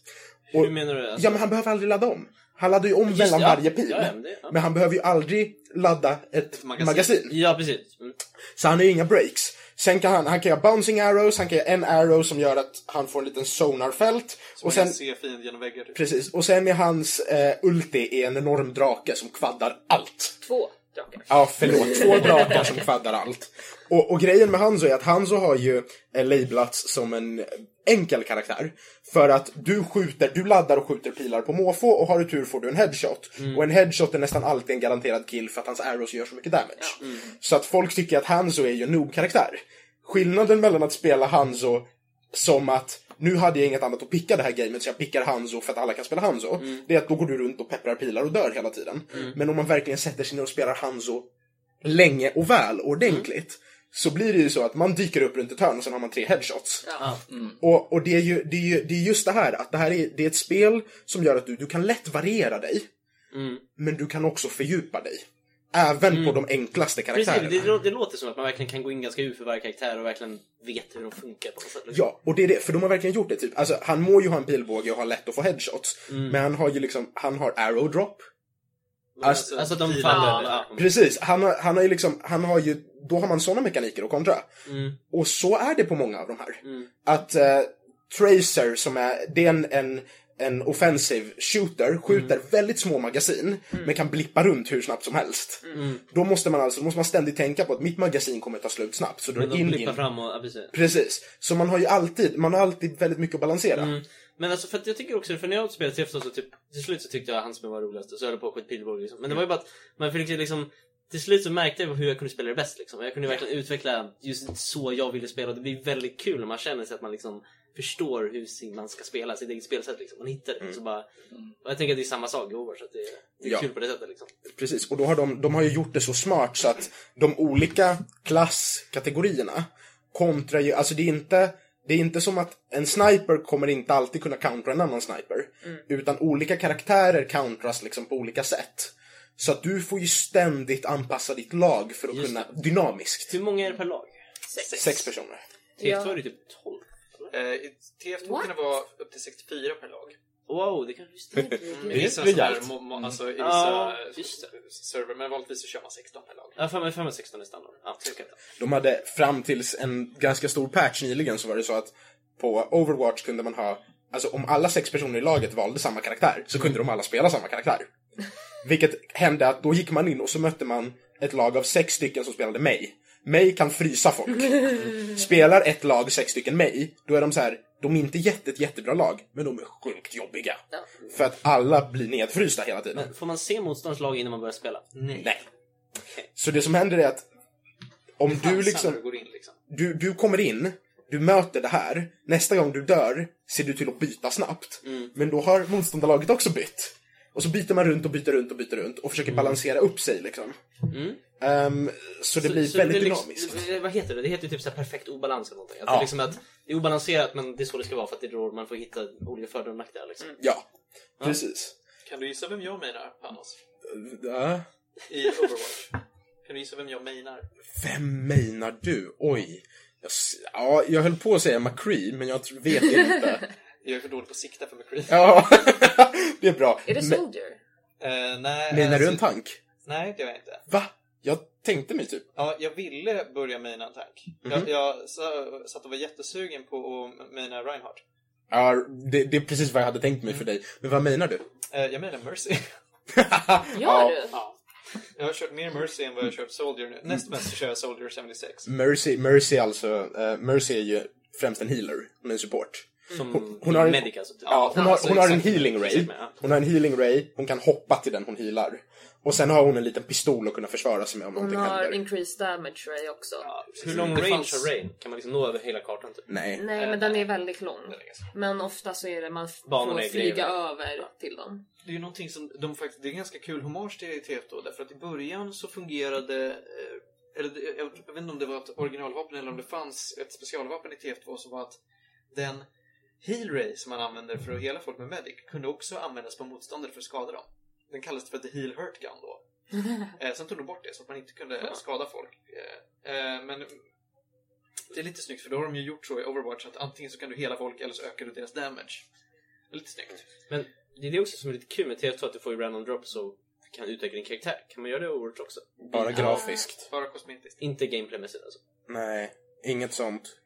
Hur menar du? Alltså, Ja men han behöver aldrig ladda om. Han laddar ju om Just mellan ja. varje pil. Ja, ja, men det- ja. Men han behöver ju aldrig ladda ett magasin. magasin. Ja, precis. Mm. Så han har ju inga breaks. Sen kan han, han kan göra bouncing arrows, han kan göra en arrow som gör att han får en liten sonarfält. Och Och sen... sen, se fienden genom väggar. Typ. precis, och sen är hans eh, ulti är en enorm drake som kvaddar allt. Två drakar. Ja, förlåt. Två drakar som kvaddar allt. Och, och grejen med Hanzo är att Hanzo har ju eh, labelats som en enkel karaktär. För att du skjuter, du laddar och skjuter pilar på måfå och har du tur får du en headshot. Och en headshot är nästan alltid en garanterad kill för att hans arrows gör så mycket damage. Så att folk tycker att Hanzo är ju en noob-karaktär. Skillnaden mellan att spela Hanzo som att nu hade jag inget annat att picka det här gamet så jag pickar Hanzo för att alla kan spela Hanzo. Det är att då går du runt och pepprar pilar och dör hela tiden. Men om man verkligen sätter sig ner och spelar Hanzo länge och väl och ordentligt så blir det ju så att man dyker upp runt ett hörn och sen har man tre headshots. Ja. Mm. Och, och det, är ju, det, är ju, det är just det här att det här är, det är ett spel som gör att du, du kan lätt variera dig. Mm. Men du kan också fördjupa dig. Även på de enklaste Precis, karaktärerna. det, det, det låter som att man verkligen kan gå in ganska djupt för varje karaktär och verkligen vet hur de funkar på något sätt. liksom. Ja, och det är det, för de har verkligen gjort det. Typ. Alltså, han må ju ha en pilbåge och ha lätt att få headshots. Mm. Men han har ju liksom, han har arrow drop. Alltså, alltså de pilar. faller... Ja. Precis, han har, han har ju liksom, han har ju, då har man såna mekaniker att kontra. Mm. Och så är det på många av de här. Mm. Att eh, Tracer som är, det är en, en en offensive shooter, skjuter väldigt små magasin, men kan blippa runt hur snabbt som helst. Då måste man alltså, måste man ständigt tänka på att mitt magasin kommer ta slut snabbt. Så då Men de in, blippar in. fram och... Ja, precis. Precis. Så man har ju alltid, man har alltid väldigt mycket att balansera. Mm. Men alltså för att jag tycker också, för när jag spelade TF2 så typ, till slut så tyckte jag han som var roligast och så höll jag på att skjuta pilbåge liksom. Men det var ju bara att man fick liksom, till slut så märkte jag hur jag kunde spela det bäst liksom. Jag kunde verkligen utveckla just så jag ville spela och det blir väldigt kul när man känner sig att man liksom förstår hur man ska spela sitt eget spelsätt liksom. Man hittar det. Så bara, och jag tänker att det är samma sak i Overwatch, så att det, det är Ja. kul på det sättet liksom. Precis, och då har de, de har ju gjort det så smart så att de olika klasskategorierna kontrar ju, alltså det är inte det är inte som att en sniper kommer inte alltid kunna countera en annan sniper. Utan olika karaktärer countras liksom på olika sätt. Så att du får ju ständigt anpassa ditt lag för att Just kunna, dynamiskt. Hur många är det per lag? Sex personer. TF2 är det typ 12. Eh, i TF2 kan det vara upp till 64 per lag. Wow, det kanske stämmer. I vissa Det är sådana här, rejält. mo- mo- alltså i vissa Ja, server, men vanligtvis så kör man 16 per lag. Ja, 5 5 16 är standard. Ja, kan. De hade fram tills en ganska stor patch nyligen så var det så att på Overwatch kunde man ha, alltså om alla sex personer i laget valde samma karaktär så kunde de alla spela samma karaktär. Vilket hände att då gick man in och så mötte man ett lag av sex stycken som spelade mig. Mig kan frysa folk. Spelar ett lag sex stycken mig, då är de så här, de är inte jätte, ett jättebra lag, men de är sjukt jobbiga. För att alla blir nedfrysta hela tiden. Men får man se motståndarens lag innan man börjar spela? Nej. Så det som händer är att om du liksom du går in liksom. du, du kommer in, du möter det här, nästa gång du dör ser du till att byta snabbt. Men då har motståndarlaget också bytt. Och så byter man runt och byter runt och byter runt och försöker balansera upp sig liksom. Ehm, så det blir väldigt det är dynamiskt. Liksom, vad heter det? Det heter ju typ så här perfekt obalans eller någonting. Att Ja. det, är liksom att det är obalanserat men det är så det ska vara för att det är då man får hitta olika fördelar och nackdelar. Liksom. Ja, precis. Kan du gissa vem jag menar, Panos? Ja. I Overwatch. Kan du gissa vem jag menar? Vem menar du? Oj. Jag, ja, jag höll på att säga McCree, men jag vet inte. Jag är för dålig på att sikta för McCree. Ja, det är bra. Är det Men- Soldier? Eh, nej, Menar du alltså- en tank? Nej, det gör jag inte. Va? Jag tänkte mig typ. Ja, jag ville börja mina en tank. Mhm. Jag, jag sa- satt och var jättesugen på att mina Reinhardt. Ja, det, det är precis vad jag hade tänkt mig för dig. Men vad menar du? Eh, jag menar Mercy. Gör du? ja. Jag har kört mer Mercy än vad jag har kört Soldier nu. Näst mest kör jag Soldier 76. Mercy, Mercy alltså, eh, Mercy är ju främst en healer. Hon är en support. Som Hon- hon har en- medic alltså. Typ. Ja, hon har, alltså, hon har en healing ray. Ja. Hon har en healing ray, hon kan hoppa till den hon healar. Och sen har hon en liten pistol att kunna försvara sig med om Hon någonting har händer. increased damage ray också. Hur lång range har Rain? Kan man liksom nå över hela kartan typ? Nej. Nej, men den är väldigt lång. Men ofta så är det man Banorna får flyga över till dem. Det är ju någonting som de faktiskt, det är ganska kul hommage till TF2 därför att i början så fungerade, eh, eller jag vet inte om det var ett originalvapen eller om det fanns ett specialvapen i TF2 som var att den heal ray som man använder för att hela folk med medic kunde också användas på motståndare för att skada dem. Den kallades för the heal hurt gun då. eh, sen tog de bort det så att man inte kunde skada folk. Eh, eh, men det är lite snyggt för då har de ju gjort så i Overwatch att antingen så kan du hela folk eller så ökar du deras damage. Det är lite snyggt. Men det är det också som är lite kul med TF2 att du får ju random drops och kan utveckla din karaktär. Kan man göra det i Overwatch också? Bara grafiskt. Bara kosmetiskt. Inte gameplaymässigt alltså. Nej, inget sånt.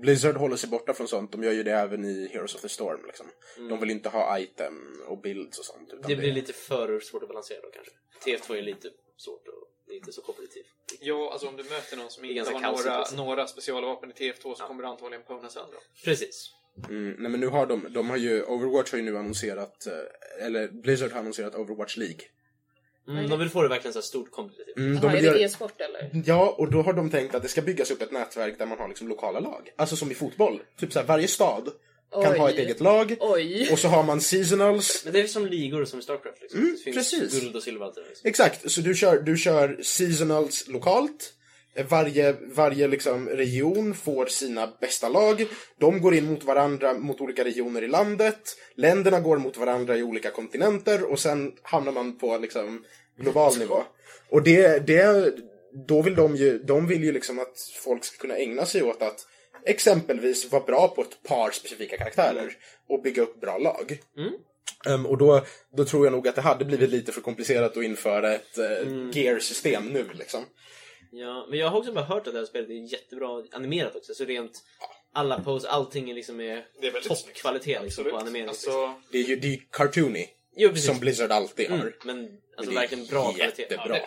Blizzard håller sig borta från sånt. De gör ju det även i Heroes of the Storm. Liksom. De vill inte ha item och builds och sånt. Utan Det blir lite för svårt att balansera då kanske. TF2 är lite svårt och det är inte så kompetitivt. Ja, alltså om du möter någon som inte har några, några specialvapen i TF2 så kommer du antagligen pona sönder. Precis. Mm, nej men nu har de, de har ju, Overwatch har ju nu annonserat, eh, eller Blizzard har annonserat Overwatch League. Mm, de vill få det verkligen så här stort kompetitivt. Mm, de Jaha, är det e-sport eller? ja, och då har de tänkt att det ska byggas upp ett nätverk där man har liksom lokala lag. Alltså som i fotboll. Typ så här, varje stad kan Oj. ha ett eget lag. Oj! Och så har man seasonals. Men det är som ligor som i Starcraft liksom. Mm, det finns precis. guld och silver och allt det där. Liksom. Exakt, så du kör, du kör seasonals lokalt. Varje, varje liksom region får sina bästa lag. De går in mot varandra mot olika regioner i landet. Länderna går mot varandra i olika kontinenter och sen hamnar man på liksom global nivå. Och det, det, då vill de ju, de vill ju liksom att folk ska kunna ägna sig åt att exempelvis vara bra på ett par specifika karaktärer och bygga upp bra lag. Ehm, och då, då tror jag nog att det hade blivit lite för komplicerat att införa ett uh, gear-system nu liksom. Ja, men jag har också bara hört att det här spelet är jättebra animerat också. Så rent alla pose, allting är liksom är, Det är toppkvalitet liksom, på animering. Alltså, Det är ju det är cartoony. jo, precis. Som Blizzard alltid har. mm, men alltså Men verkligen bra kvalitet. Jättebra.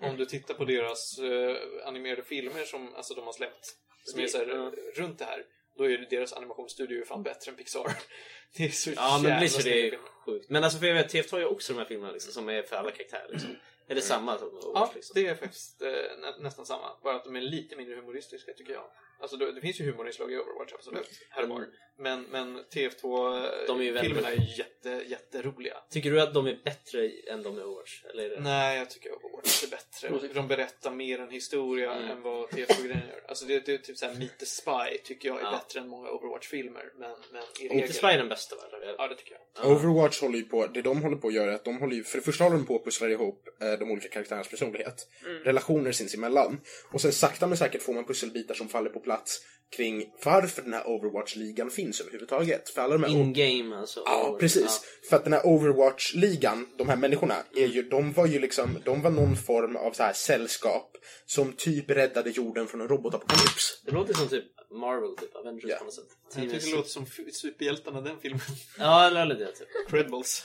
Ja, om du tittar på deras eh, animerade filmer som alltså, de har släppt, som är så här, Ja. runt det här, då är deras animationsstudio fan bättre än Pixar. Det är så Ja, men jävla Blizzard är sjukt. Men alltså för jag vet, TF har ju också de här filmerna liksom, som är för alla karaktärer liksom. Är det samma som Ja, liksom? det är faktiskt eh, nä, nästan samma. Bara att de är lite mindre humoristiska tycker jag. Alltså det, det finns ju humorinslag i Overwatch, absolut. Här och var. Men, men De är ju väldigt- TF2-filmerna är ju jätte, jätterooliga. Tycker du att de är bättre än de i Overwatch? Eller är det... Nej, jag tycker Overwatch är bättre. De berättar mer en historia Mm. än vad TF2-grejen gör. Alltså det, det är typ såhär Meet the Spy tycker jag är Ja. bättre än många Overwatch-filmer. Men, men i regel... Spy är den bästa va? Ja, det tycker jag. Overwatch håller ju på, det de håller på att göra är att de håller ju, för det första håller de på att pussla ihop eh, de olika karaktärernas personlighet, relationer sinsemellan. Och sen sakta men säkert får man pusselbitar som faller på plats kring varför den här Overwatch-ligan finns överhuvudtaget. För alla de här In-game alltså? Ja, Overwatch. precis. För att den här Overwatch-ligan, de här människorna, är ju, de var ju liksom, de var någon form av så här sällskap som typ räddade jorden från en robotapokalyps. Det låter som typ Marvel, typ Avengers Ja. på något sätt. Jag tycker det låter som superhjältarna den filmen. Ja, eller det typ. Credibles.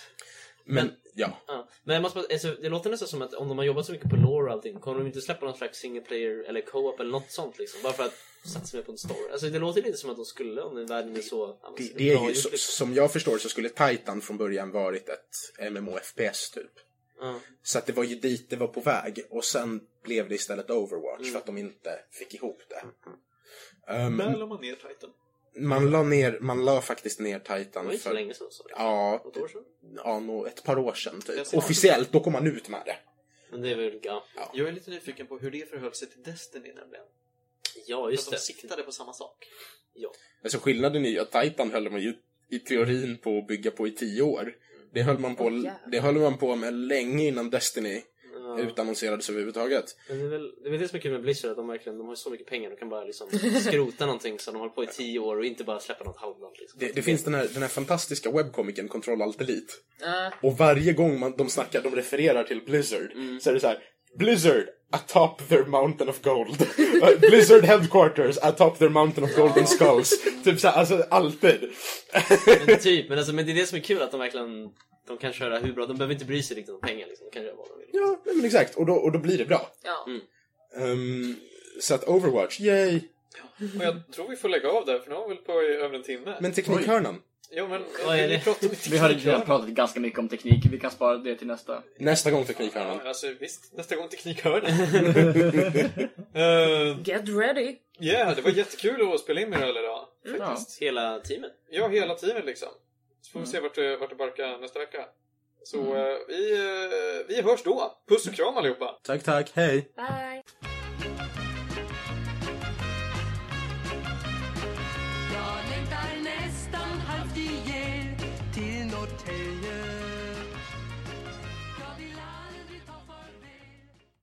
Men, ja. Ja. Men måste alltså, det låter nästan som att om de har jobbat så mycket på lore och allting, kommer de inte släppa någon slags single player eller co-op eller något sånt liksom? Bara för att satsa mer på en story. Alltså det låter lite som att de skulle om den världen är så Det, bra det är ju, så, liksom. som jag förstår så skulle Titan från början varit ett MMO-FPS typ. Ja. Så att det var ju dit det var på väg. Och sen blev det istället Overwatch för att de inte fick ihop det. Um, Där la man ner Titan. Man la ner, man la faktiskt ner Det Titan var inte så för, länge sedan så. ja, Något år sedan? ja, nog ett par år sedan typ. Officiellt, då kom man ut med det. Men det är väl, ja. Jag är lite nyfiken på hur det förhöll sig till Destiny nämligen. Ja, För just de det. siktade på samma sak. Alltså skillnaden är ju att Titan höll man ju i teorin på att bygga på i tio år. Det höll man på, jävlar. det höll man på med länge innan Destiny Ja. utannonserades överhuvudtaget. Men det är väl det är väl det som är kul med Blizzard, att de verkligen de har så mycket pengar, de kan bara liksom skrota någonting som de har hållit på i tio år och inte bara släppa något halvdant. Liksom. Det, det finns den här, den här fantastiska webbkomikern Control Alt Delete. Ja. Och varje gång man, de snackar, de refererar till Blizzard, Mm. så är det så här. Blizzard atop their mountain of gold. Blizzard headquarters atop their mountain of golden skulls. typ så alltså alltid. Men typ, men, alltså, men det är det som är kul att de verkligen de kan köra hur bra, de behöver inte bry sig riktigt om pengar liksom. De kan göra vad de vill. ja, nej, men exakt. Och då, och då blir det bra. Ja. Ehm, så att Overwatch, yay! Och jag tror vi får lägga av där, för nu har vi väl på i över en timme. Men Teknikhörnan, Ja, men Vad är vi det? pratar om Vi har redan teknikhörnan. pratat ganska mycket om teknik. Vi kan spara det till nästa. nästa gång Teknikhörnan. Ja, alltså visst, nästa gång teknikhörnan. uh, Get ready! yeah, det var jättekul att spela in med er alla idag. Faktiskt. Hela teamet. Ja, hela tiden liksom. Så får vi se vart vart det barkar nästa vecka. Så eh, vi, eh, vi hörs då. Puss och kram allihopa! Tack, tack, hej! Bye!